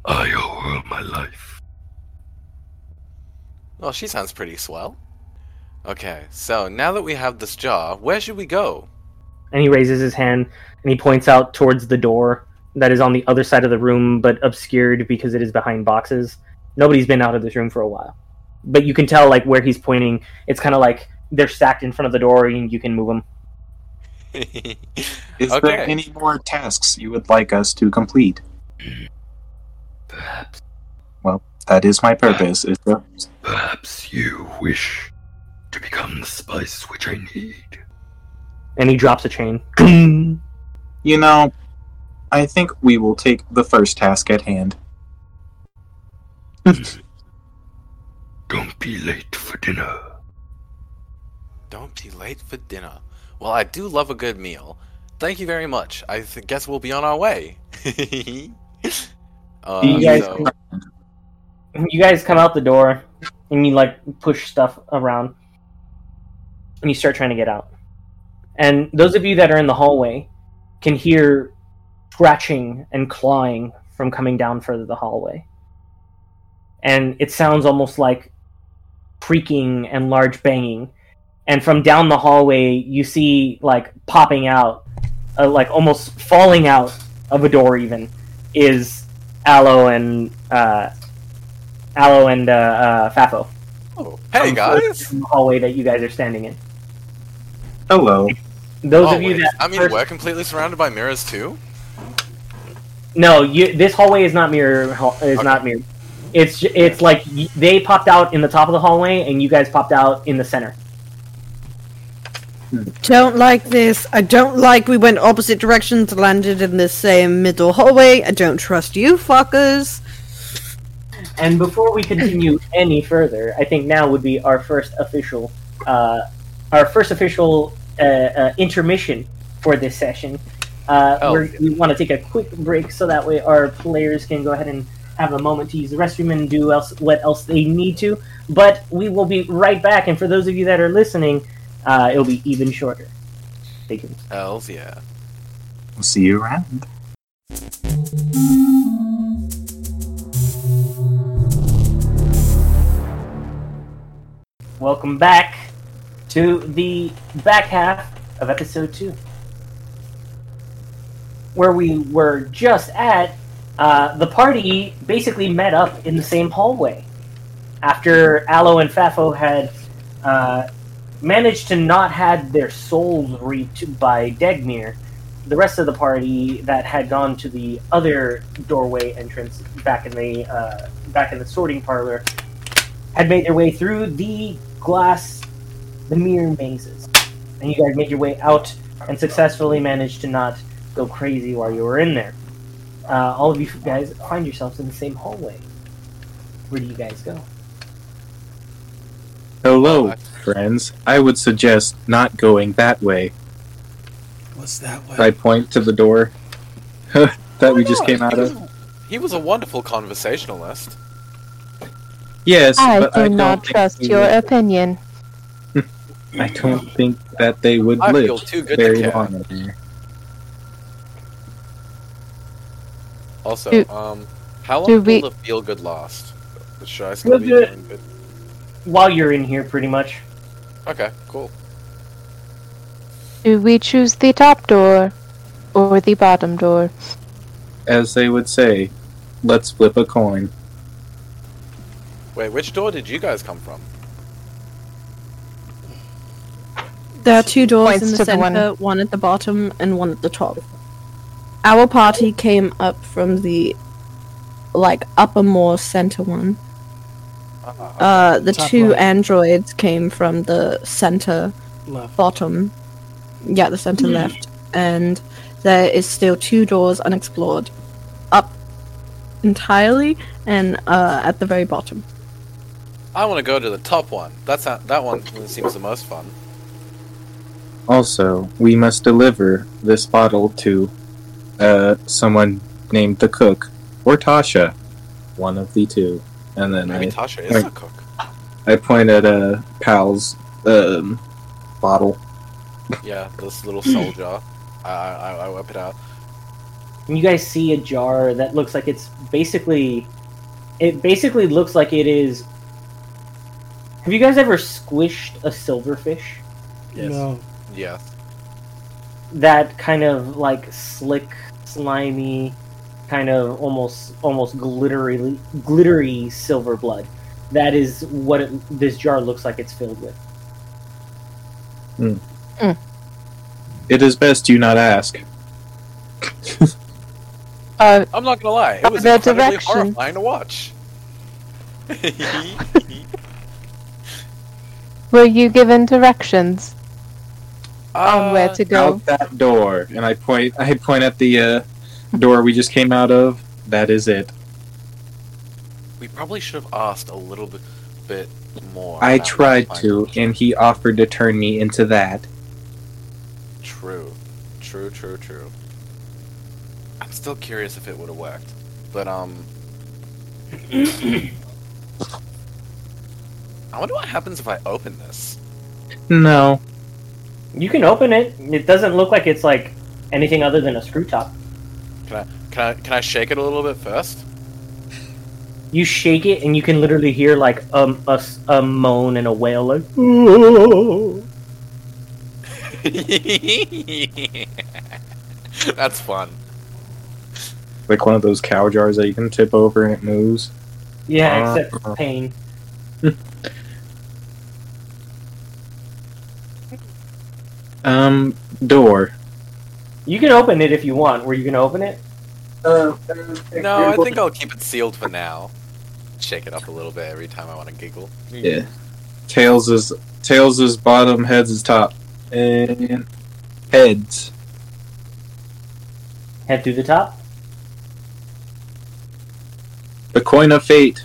I owe her my life. Well, she sounds pretty swell. Okay, so now that we have this jar, where should we go? and he raises his hand and he points out towards the door that is on the other side of the room but obscured because it is behind boxes nobody's been out of this room for a while but you can tell like where he's pointing it's kind of like they're stacked in front of the door and you can move them Is Okay. there any more tasks you would like us to complete? Perhaps, Well, That is my purpose. Is perhaps you wish to become the spice which I need. and he drops a chain You know, I think we will take the first task at hand. Don't be late for dinner. Don't be late for dinner. Well, I do love a good meal. Thank you very much. I th- guess we'll be on our way. uh, you guys so- you guys come out the door and you like push stuff around and you start trying to get out. And those of you that are in the hallway can hear scratching and clawing from coming down further the hallway. And it sounds almost like creaking and large banging. And from down the hallway you see like popping out uh, like almost falling out of a door even is aloe and uh, aloe and uh, uh, fafo Oh, hey guys! in the hallway that you guys are standing in Hello. Those Oh, of you wait, that I mean, first- we're completely surrounded by mirrors too. No, you. This hallway is not mirror. hall- Is not mirror. It's it's like they popped out in the top of the hallway, and you guys popped out in the center. Don't like this. I don't like we went opposite directions, landed in the same middle hallway. I don't trust you fuckers. And before we continue any further, I think now would be our first official, uh, our first official uh, uh, intermission for this session. Uh, Oh. we're, we want to take a quick break so that way our players can go ahead and have a moment to use the restroom and do else what else they need to. But we will be right back, and for those of you that are listening, uh, it'll be even shorter. Stay tuned. Hells yeah. We'll see you around. Welcome back to the back half of episode two, where we were just at. Uh, the party basically met up in the same hallway after Aloe and Fafo had uh, managed to not had their souls reaped by Degmir. The rest of the party that had gone to the other doorway entrance back in the uh, back in the sorting parlor had made their way through the glass, the mirror mazes, and you guys made your way out and successfully managed to not go crazy while you were in there. Uh, all of you guys find yourselves in the same hallway. Where do you guys go? Hello, friends. I would suggest not going that way. What's that way? I point to the door that we just came out of. he was a wonderful conversationalist. Yes, I but do I not don't trust your would- opinion. I don't think that they would I live feel too good very care. long in here. Also, Do- um, how long do will we- the feel good last? Should I still be do feeling good? While you're in here, pretty much. Okay, cool. Do we choose the top door or the bottom door? As they would say, let's flip a coin. Wait, which door did you guys come from? There are two doors Points in the to the one- center, one at the bottom and one at the top. Our party came up from the like uppermost center one. Uh, the Top two right. androids came from the center Left. bottom. Yeah, the center left. And there is still two doors unexplored. Up entirely and uh, at the very bottom. I want to go to the top one. That's not, that one seems the most fun. Also, we must deliver this bottle to uh, someone named the cook or Tasha, one of the two. And then Maybe I, Tasha is Right. a cook. I point at uh, Pal's um, bottle. Yeah, this little soul jar. I, I, I whip it out. And you guys see a jar that looks like it's basically. It basically looks like it is. Have you guys ever squished a silverfish? Yes. No. Yes. that kind of like slick, slimy, kind of almost almost glittery glittery silver blood. That is what it, this jar looks like it's filled with. It is best you not ask. Uh, I'm not gonna lie, it was The incredibly direction. horrifying to watch. were you given directions on where Uh, to go? Out that door, and I point. I point at the uh, door we just came out of. That is it. We probably should have asked a little bit, bit more. I tried what to, and he offered to turn me into that. True, true, true, true. I'm still curious if it would have worked, but um. I wonder what happens if I open this. No, You can open it. It doesn't look like it's like anything other than a screw top. Can I can I can I shake it a little bit first? You shake it, and you can literally hear like um, a, s- a moan and a wail, like. That's fun. like one of those cow jars that you can tip over and it moves. Yeah, Uh, except for pain. Um, door. You can open it if you want. Were you gonna open it? Uh, no, I think I'll keep it sealed for now. Shake it up a little bit every time I want to giggle. Yeah. Tails is tails is bottom, heads is top, and heads. Head through the top. The coin of fate.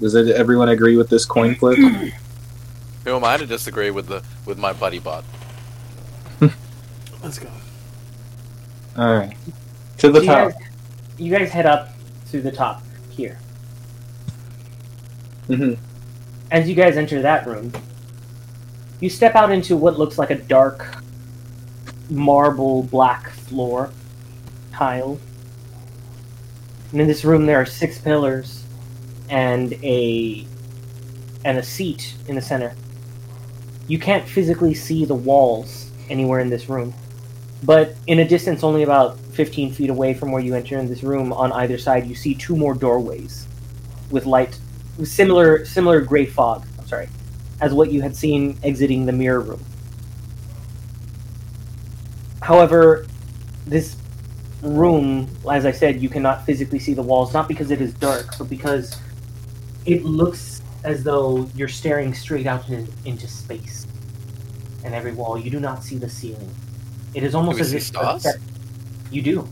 Does it, everyone agree with this coin flip? Who am I to disagree with the with my buddy bot? Let's go. All right. To the you top. Guys, you guys head up to the top here. Mm-hmm. As you guys enter that room, you step out into what looks like a dark marble black floor tile. And in this room there are six pillars and a and a seat in the center. You can't physically see the walls anywhere in this room. But in a distance only about 15 feet away from where you enter in this room on either side you see two more doorways with light with similar similar gray fog, I'm sorry, as what you had seen exiting the mirror room. However, this room, as I said, you cannot physically see the walls, not because it is dark, but because it looks as though you're staring straight out in, into space. And every wall, you do not see the ceiling. It is almost as if stars? stepped- you do.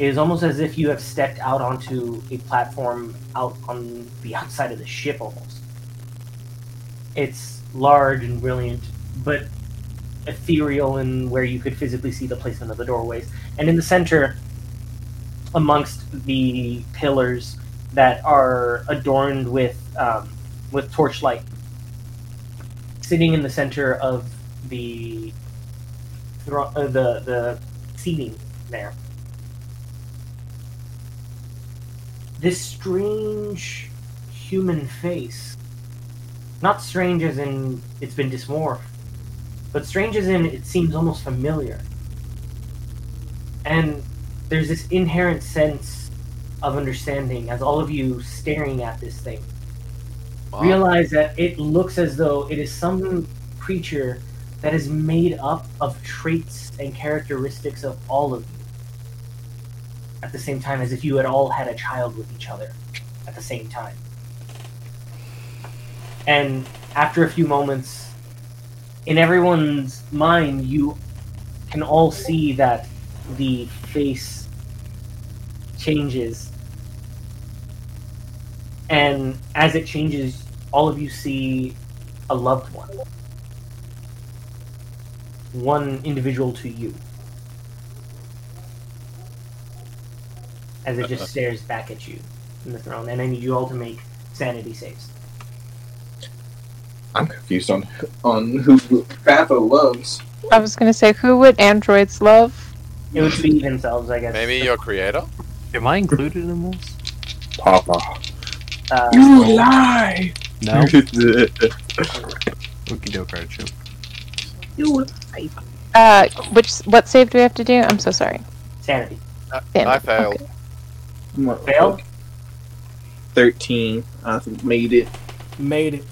It is almost as if you have stepped out onto a platform out on the outside of the ship almost. It's large and brilliant, but ethereal in where you could physically see the placement of the doorways. And in the center, amongst the pillars that are adorned with um, with torchlight, sitting in the center of the thro- uh, the the seating there. This strange human face. Not strange as in it's been dysmorphed, but strange as in it seems almost familiar. And there's this inherent sense of understanding as all of you staring at this thing realize that it looks as though it is some creature that is made up of traits and characteristics of all of you at the same time as if you had all had a child with each other at the same time. And after a few moments, in everyone's mind, you can all see that the face changes. And as it changes, all of you see a loved one. One individual to you. As it just stares back at you in the throne. And I need you all to make sanity saves. I'm confused on on who Fafo loves. I was gonna say, who would androids love? It would be themselves, I guess. Maybe your creator? Am I included in this? Papa. Uh, You lie. No. Okie doke, Archie. Uh, which what save do we have to do? I'm so sorry. Sanity. Damn I failed. okay. Fail? Thirteen. I made it. Made it.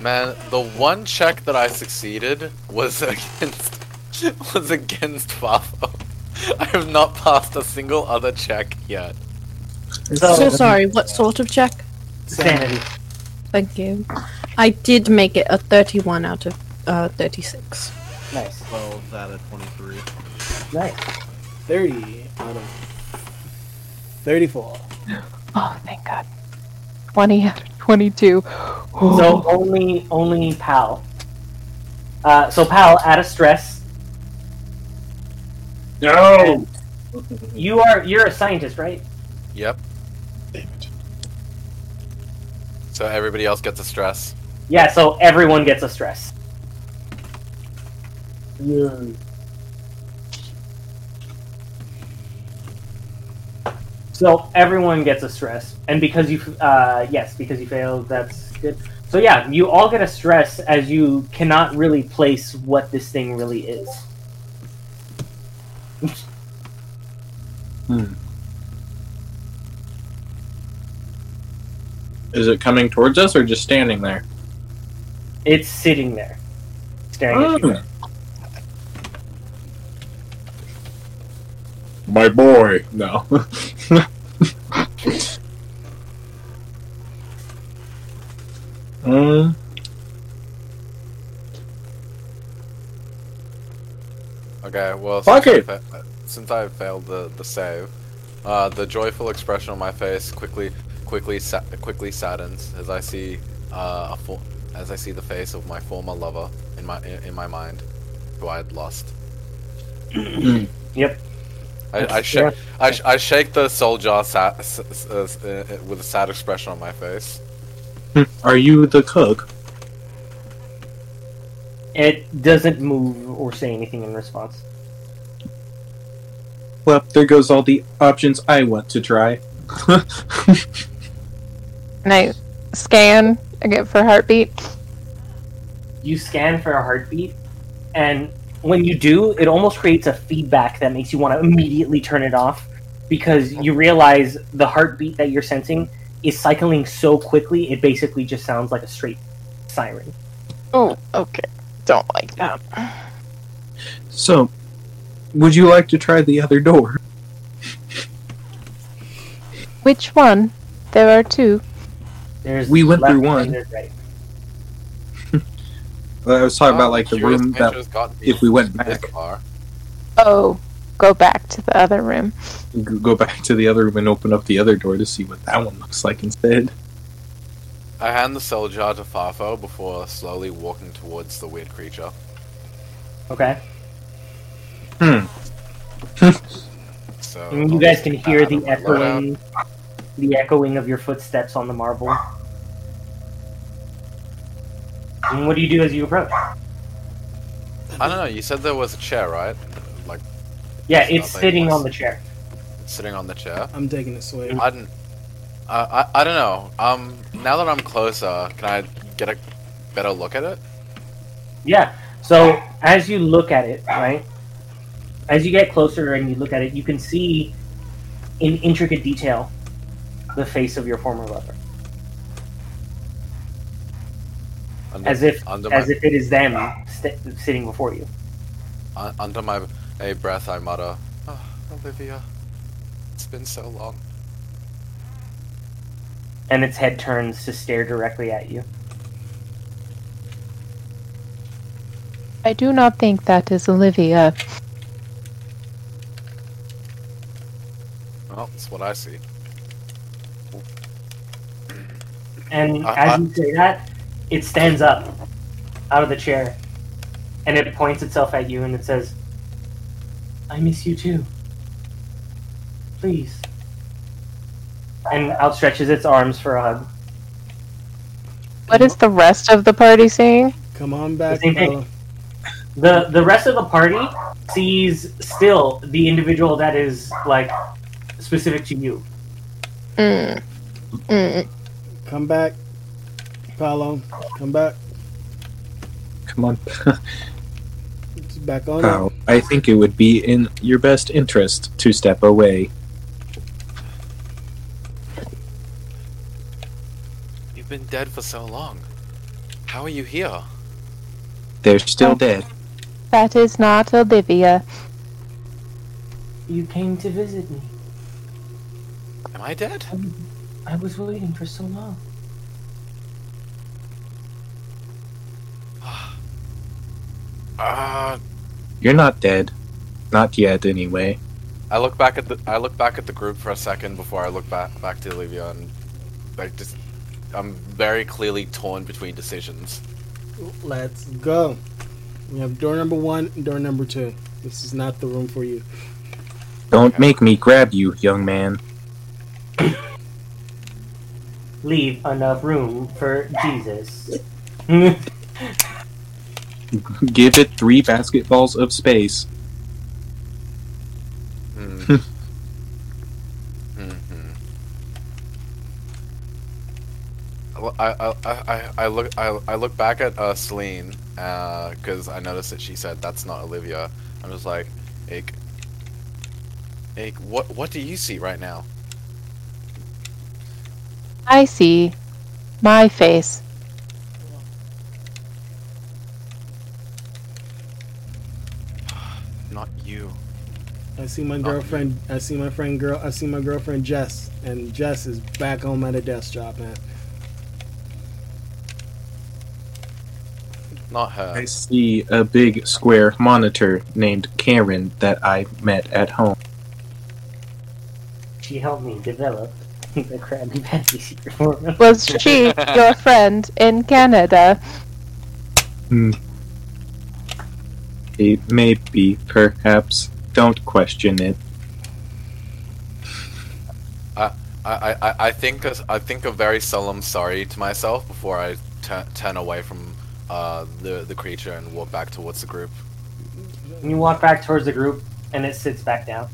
Man, the one check that I succeeded was against was against Fafo. I have not passed a single other check yet. So sorry, what sort of check? Sanity. Thank you. I did make it a 31 out of uh, 36. Nice. 12 out of 23. Nice. 30 out of 34. Oh, thank God. Twenty out of twenty-two. So only only Pal. Uh, so Pal, out of stress, No. you are you're a scientist, right? Yep. So everybody else gets a stress. Yeah. So everyone gets a stress. So everyone gets a stress, and because you, uh, yes, because you failed, that's good. So yeah, you all get a stress as you cannot really place what this thing really is. Is it coming towards us or just standing there? It's sitting there, staring at you. My boy. No. um, Okay, well, Fuck since, it. I, fa- since I failed the, the save, uh, the joyful expression on my face quickly quickly sa- quickly saddens as I see uh, a fo- as I see the face of my former lover in my in, in my mind, who I had lost. Yep. I, I, sh- I, sh- I shake the soul jar sa- s- s- s- uh, with a sad expression on my face. are you the cook? It doesn't move or say anything in response. Well, there goes all the options I want to try. And I scan again for heartbeat. You scan for a heartbeat, and when you do, it almost creates a feedback that makes you want to immediately turn it off because you realize the heartbeat that you're sensing is cycling so quickly, it basically just sounds like a straight siren. Oh, okay. Don't like that. So, would you like to try the other door? Which one? There are two. There's We went left through and one. there's right. Well, I was talking Oh, about like the room that nature's got me if we went back, far. Oh, go back to the other room. go back to the other room and open up the other door to see what that one looks like instead. I hand the soul jar to Fafo before slowly walking towards the weird creature. Okay. Hmm. So And you guys can hear the of my loadout. echoing, the echoing of your footsteps on the marble. And what do you do as you approach? I don't know. You said there was a chair, right? Like Yeah, it's sitting else. on the chair. sitting on the chair. I'm taking it sway. I didn't. Uh, I I don't know. Um, now that I'm closer, can I get a better look at it? Yeah. So as you look at it, right? As you get closer and you look at it, you can see in intricate detail the face of your former lover, Under, as if under as my if it is them st- sitting before you. un- under my a breath, I mutter, oh, "Olivia, it's been so long." And its head turns to stare directly at you. I do not think that is Olivia. Well, that's what I see. And I- as I- you say that, it stands up out of the chair and it points itself at you and it says, I miss you too. Please. And outstretches its arms for a hug. What is the rest of the party saying? Come on back, The, same thing. The the rest of the party sees still the individual that is like specific to you. Mm. Mm. Come back, Paolo. Come back. Come on, It's back on. it. pal. I think it would be in your best interest to step away. You've been dead for so long. How are you here? They're still dead. That is not Olivia. You came to visit me. Am I dead? I was waiting for so long. Uh, You're not dead. Not yet, anyway. I look back at the I look back at the group for a second before I look back back to Olivia and like just I'm very clearly torn between decisions. Let's go. We have door number one and door number two. This is not the room for you. Don't make me grab you, young man. Leave enough room for Jesus. Give it three basketballs of space. Hmm. hmm I, I, I, I look I, I look back at uh, Celine because I noticed that she said that's not Olivia. I'm just like, Ake, Ake, what what do you see right now? I see. My face. Not you. I see my girlfriend. I see my friend girl. I see my girlfriend Jess, and Jess is back home at a desk job, man. Not her. I see a big square monitor named Karen that I met at home. She helped me develop the Krabby Patty secret formula. Was she your friend in Canada? Hmm. It may be, perhaps. Don't question it. I, I, I, I think a, I think a very solemn sorry to myself before I turn away from uh, the the creature and walk back towards the group. You walk back towards the group, and it sits back down.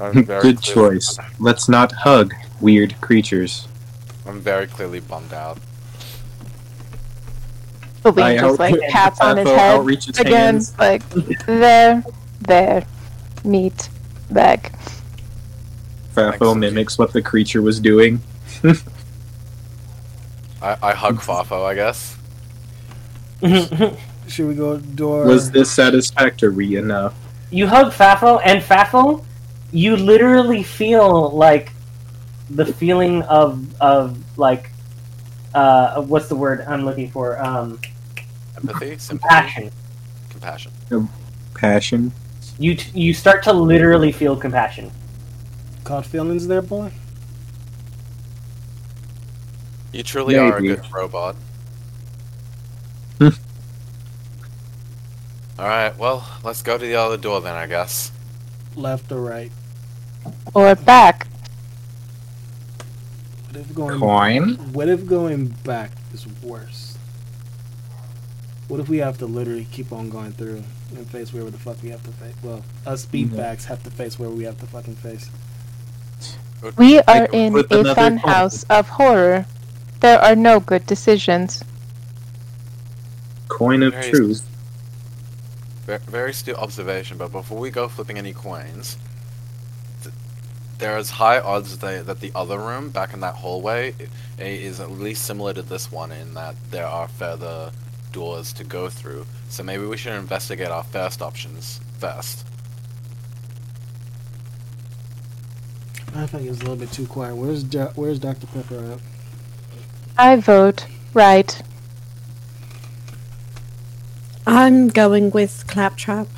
I'm very Good clearly- choice. Let's not hug weird creatures. I'm very clearly bummed out. Celine I just like pats on his head outreaches again, hands. like there, there, meet, bag. Fafo mimics what the creature was doing. I, I hug Fafo, I guess. Should we go door? Was this satisfactory enough? You hug Fafo, and Fafo, you literally feel like the feeling of of like uh what's the word I'm looking for? Um Empathy, sympathy, compassion. compassion. Passion. You t- you start to literally feel compassion. Caught feelings there, boy. You truly are a Maybe. good robot. Hmm. Alright, well, let's go to the other door then, I guess. Left or right? Or back. What if going? Coin? What if going back is worse? What if we have to literally keep on going through and face wherever the fuck we have to face? Well, us beatbacks have to face where we have to fucking face. We are in a another fun coin. house of horror. There are no good decisions. Coin of Very- truth. Ve- Very astute observation, but before we go flipping any coins, th- there is high odds that, that the other room back in that hallway i- is at least similar to this one in that there are further doors to go through. So maybe we should investigate our first options first. I think it's a little bit too quiet. Where's Do- Where's Dr Pepper at? I vote right. I'm going with Claptrap.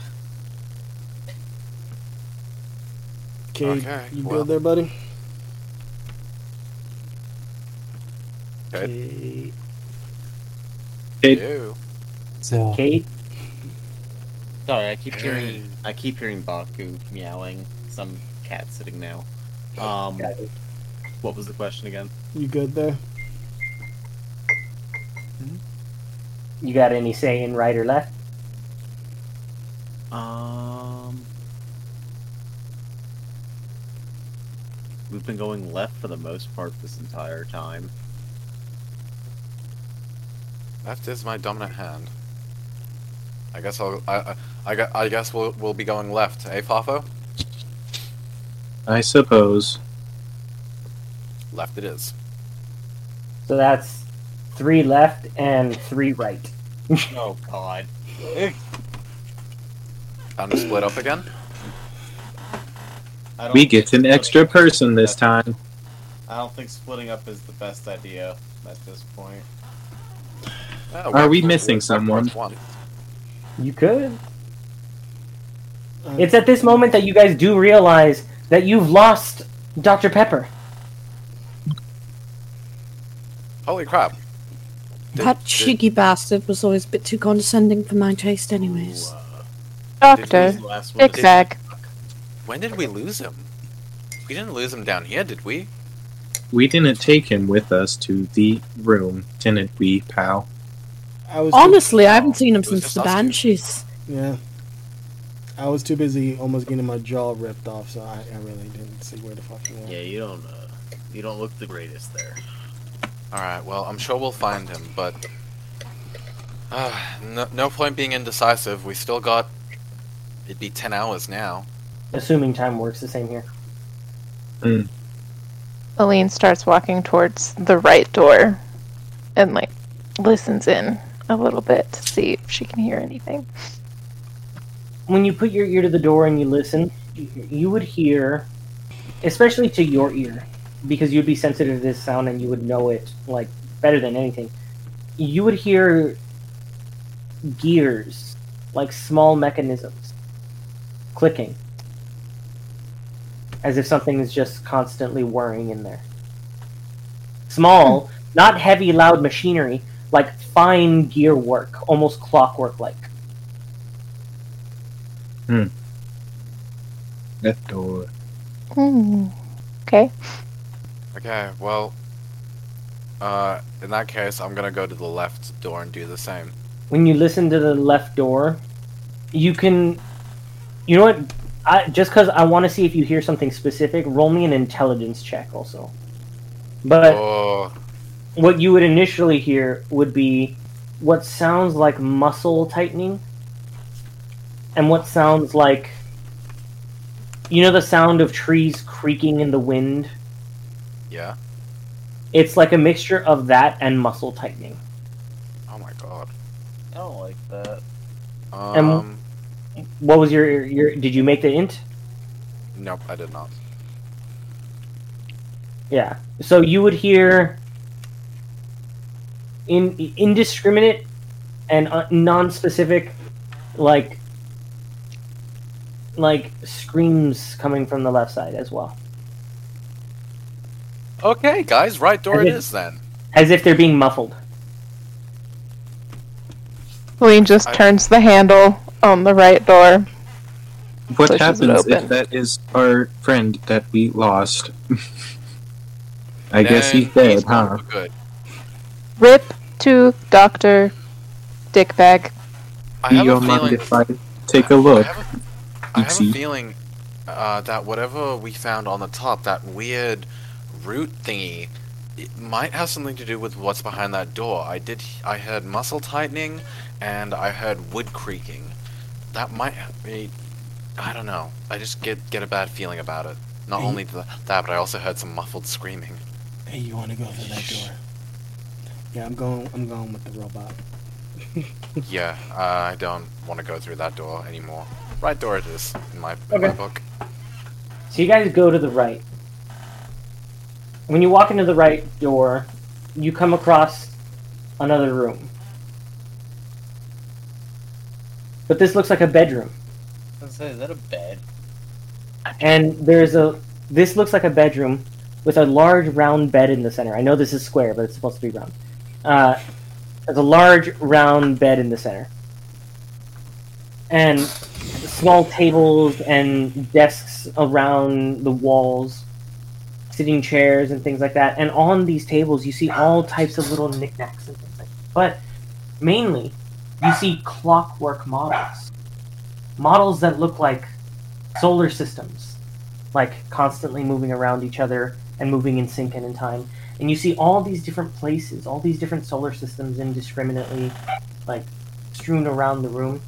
Cade, Okay, you well. good there, buddy? Okay. Cade. Ew. Cade, Sorry, I keep hearing I keep hearing Baku meowing. Some cat sitting now. Um, what was the question again? You good there? you got any say in right or left? Um, we've been going left for the most part this entire time. Left is my dominant hand. I guess I'll. I, I, I, I guess we'll, we'll be going left, eh, Fafo? I suppose. Left it is. So that's three left and three right. oh God. Time to split up again? I don't We get an extra person this time. I don't think splitting up is the best idea at this point. Yeah, Are we missing someone? You could. Uh, It's at this moment that you guys do realize that you've lost Dr. Pepper. Holy crap. Did- that did- cheeky bastard was always a bit too condescending for my taste, anyways. Doctor, Did we zigzag. When did we lose him? We didn't lose him down here, did we? We didn't take him with us to the room, didn't we, pal? I was too- Honestly, I haven't seen him since the. Banshees. yeah. I was too busy almost getting my jaw ripped off, so I, I really didn't see where the fuck he went. Yeah, you don't. Uh, you don't look the greatest there. Alright, well, I'm sure we'll find him, but. Uh, no, no point being indecisive. We still got. It'd be 10 hours now. Assuming time works the same here. Aline starts walking towards the right door and like listens in a little bit to see if she can hear anything. when you put your ear to the door and you listen, you, would hear, especially to your ear, because you'd be sensitive to this sound and you would know it like better than anything. You would hear gears, like small mechanisms, clicking, as if something is just constantly whirring in there. Small, hmm. not heavy, loud machinery, like fine gear work, almost clockwork like. Hmm. That door. Hmm. Okay. Okay, well, uh, in that case, I'm gonna go to the left door and do the same. when you listen to the left door, you can, you know what? I, just because I want to see if you hear something specific, roll me an intelligence check also. But Oh, what you would initially hear would be what sounds like muscle tightening, and what sounds like, you know, the sound of trees creaking in the wind. yeah. It's like a mixture of that and muscle tightening. Oh my god. I don't like that. And- Um, What was your your? Did you make the int? nope, I did not. Yeah. So you would hear in indiscriminate and uh, non-specific, like like screams coming from the left side as well, Okay, guys, right door And it it- is then. as if they're being muffled. Wayne just I- turns the handle on the right door. What happens if that is our friend that we lost? I guess he's dead, he's huh? Good. Rip to Doctor Dickbag. I Do have you a mind feeling. if I take a I look? have a, I have a feeling uh, that whatever we found on the top, that weird root thingy, it might have something to do with what's behind that door. I did. I heard muscle tightening, and I heard wood creaking. That might be. I don't know. I just get get a bad feeling about it. Not Hey. only that, but I also heard some muffled screaming. Hey, you want to go through that door? Yeah, I'm going. I'm going with the robot. Yeah, uh, I don't want to go through that door anymore. Right door it is in my, in my Okay. book. So you guys go to the right. When you walk into the right door, you come across another room. But this looks like a bedroom. I was gonna say, is that a bed? and there's a this looks like a bedroom with a large round bed in the center. I know this is square, but it's supposed to be round. Uh, there's a large round bed in the center, and small tables and desks around the walls, sitting chairs and things like that. And on these tables, you see all types of little knickknacks and things like that. But mainly, you see clockwork models, models that look like solar systems, like constantly moving around each other and moving in sync and in time. And you see all these different places, all these different solar systems indiscriminately, like strewn around the room.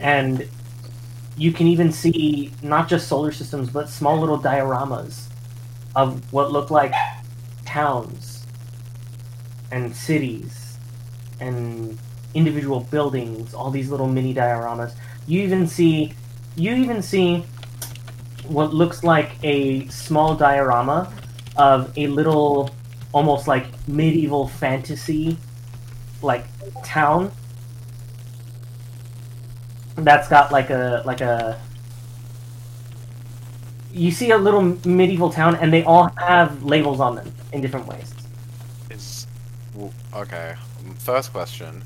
And you can even see not just solar systems, but small little dioramas of what look like towns and cities and individual buildings, all these little mini dioramas. You even see you even see what looks like a small diorama of a little almost like medieval fantasy like town that's got like a like a you see a little medieval town and they all have labels on them in different ways Is okay. um, First question: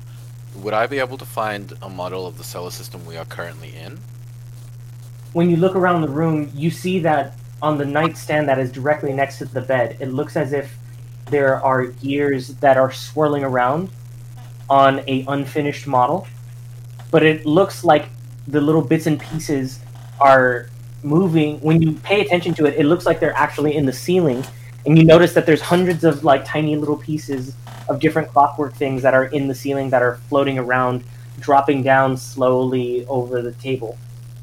Would I be able to find a model of the solar system we are currently in? when you look around the room, you see that on the nightstand that is directly next to the bed, it looks as if there are gears that are swirling around on a unfinished model. But it looks like the little bits and pieces are moving. When you pay attention to it, it looks like they're actually in the ceiling. And you notice that there's hundreds of like tiny little pieces of different clockwork things that are in the ceiling that are floating around, dropping down slowly over the table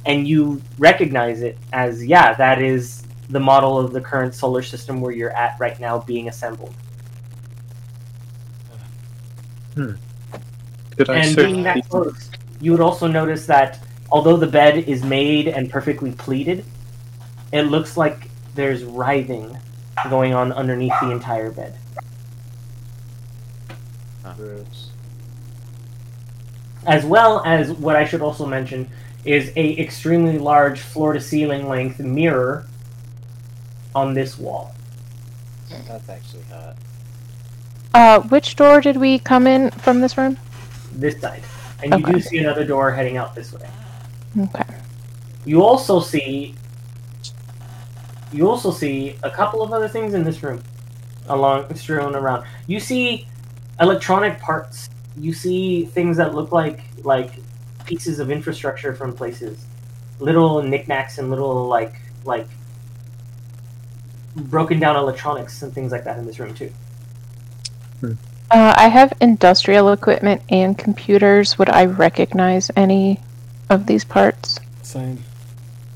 and you recognize it as yeah that is the model of the current solar system where you're at right now being assembled. Hmm. Could I and search being that close You would also notice that although the bed is made and perfectly pleated, it looks like there's writhing going on underneath the entire bed. As well as what I should also mention is a extremely large floor to ceiling length mirror on this wall. That's actually hot. Uh, which door did we come in from this room? This side. And you do see another door heading out this way. Okay. You also see you also see a couple of other things in this room along strewn around. You see electronic parts. You see things that look like like pieces of infrastructure from places. Little knickknacks and little like like broken down electronics and things like that in this room too. Uh, I have industrial equipment and computers. Would I recognize any of these parts? Same.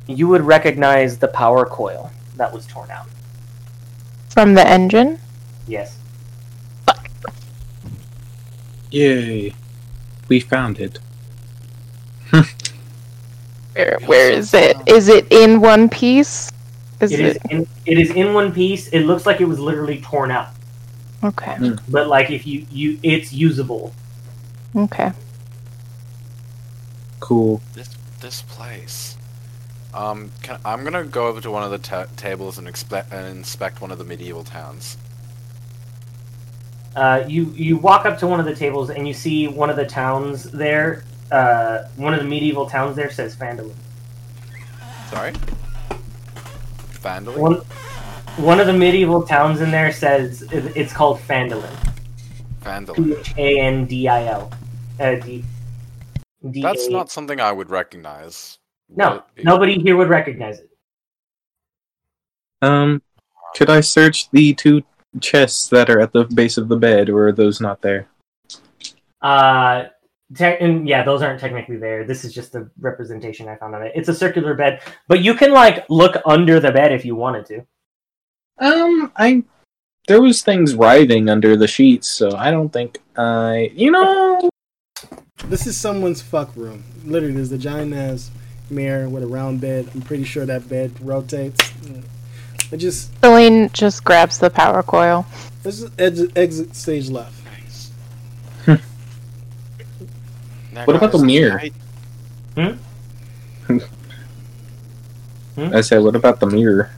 You would recognize the power coil that was torn out. From the engine? Yes. Yay. We found it. Where, where is it? Is it in one piece? Is It it? is in, it is in one piece. It looks like it was literally torn out. Okay. But like if you you it's usable. Okay. Cool. This this place. Um, can, I'm gonna go over to one of the ta- tables and, expe- and inspect one of the medieval towns. Uh, you you walk up to one of the tables and you see one of the towns there. Uh, one of the medieval towns there says Phandalin. Sorry. Vandal. One one of the medieval towns in there says it's called Phandalin. Vandal. P H A N D I L. Uh, D. D- That's A- not something I would recognize. No, What- nobody here would recognize it. Um, could I search the two chests that are at the base of the bed, or are those not there? Uh, te- and yeah, those aren't technically there. This is just the representation I found on it. It's a circular bed, but you can like look under the bed if you wanted to. Um, I there was things writhing under the sheets, so I don't think I. You know, This is someone's fuck room. Literally, there's a giant ass mirror with a round bed. I'm pretty sure that bed rotates. It just Celine just grabs the power coil. this is exit, exit stage left. Now, what about the guys, mirror? I- hmm? hmm? I said, what about the mirror?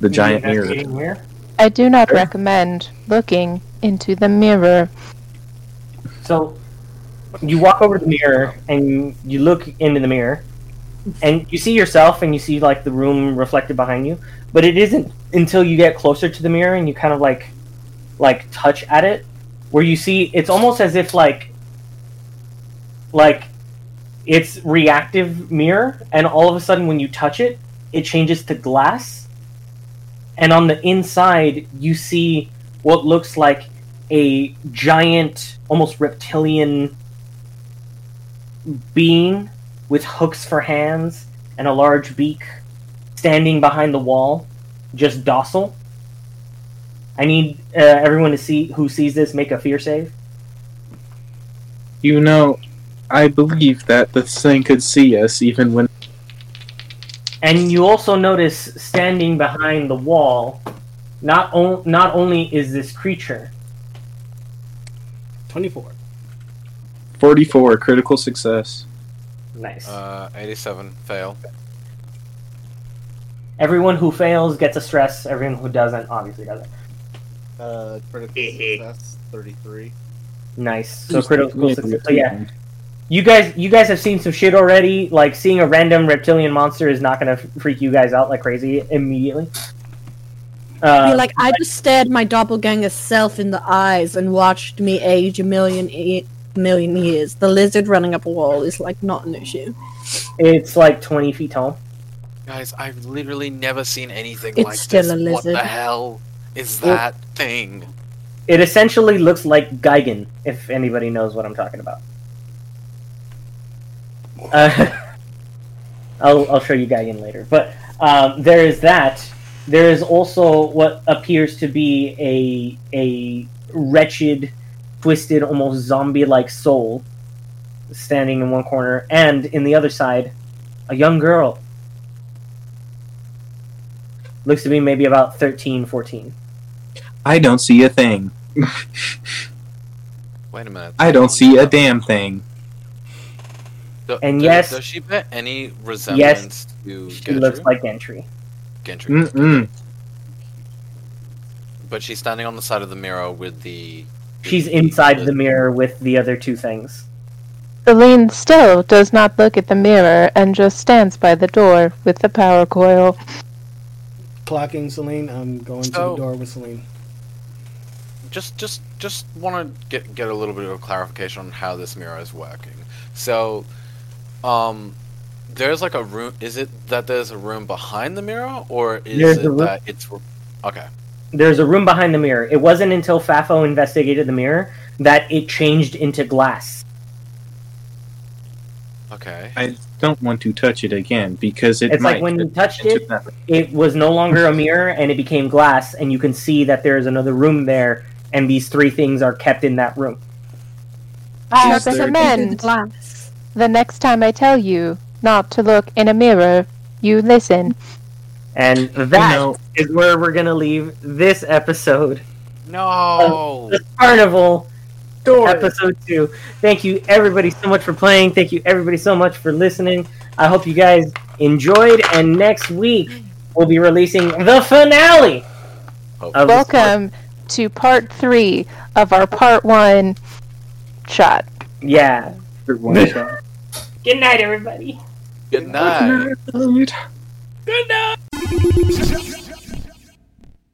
The giant mirror. Mirror. I do not recommend looking into the mirror. So you walk over to the mirror and you, you look into the mirror and you see yourself and you see like the room reflected behind you but it isn't until you get closer to the mirror and you kind of like like touch at it where you see it's almost as if like like it's reactive mirror and all of a sudden when you touch it it changes to glass. And on the inside you see what looks like a giant almost reptilian being with hooks for hands and a large beak standing behind the wall just docile. I need uh, everyone to see who sees this make a fear save. You know, I believe that the thing could see us even when. And you also notice standing behind the wall, not o- not only is this creature, 24. 44, critical success. nice. Uh, 87 fail. Everyone who fails gets a stress. Everyone who doesn't obviously doesn't. Uh, critical success, 33. Nice. So critical success. So yeah, you guys you guys have seen some shit already. Like seeing a random reptilian monster is not gonna freak you guys out like crazy immediately. Uh, Be like, I just stared my doppelganger self in the eyes and watched me age a million e- million years. The lizard running up a wall is like not an issue. it's like twenty feet tall. Guys, I've literally never seen anything It's like still this. a What the hell is Well- that thing? It essentially looks like Gigan, if anybody knows what I'm talking about. Uh, I'll, I'll show you Gigan later. But um, there is that. There is also what appears to be a a wretched, twisted, almost zombie-like soul standing in one corner, and in the other side, a young girl. Looks to be maybe about 13, 14. I don't see a thing. Wait a minute. I don't see a damn thing. Do- And do- yes- does she bear any resemblance to She Gentry? looks like Gentry. Gentry. Mm-mm. But she's standing on the side of the mirror with the. She's inside the mirror with the other two things. Celine still does not look at the mirror and just stands by the door with the power coil. Clocking Celine. I'm going to the door with Celine. Just, just, just want to get get a little bit of clarification on how this mirror is working. So, um, there's like a room. Is it that there's a room behind the mirror, or is There's it that it's okay? There's a room behind the mirror. It wasn't until Fafo investigated the mirror that it changed into glass. Okay. I don't want to touch it again because it It's might like when you touched into it, it was no longer a mirror and it became glass, and you can see that there is another room there, and these three things are kept in that room. I Is there- recommend the next time I tell you not to look in a mirror, you listen. And that is know- where we're gonna leave this episode. No. The Carnival Story. episode two. Thank you everybody so much for playing. Thank you everybody so much for listening. I hope you guys enjoyed. And next week we'll be releasing the finale. Of the Welcome to part three of our part one shot. Yeah. One shot. Good night, everybody. Good night. Good night.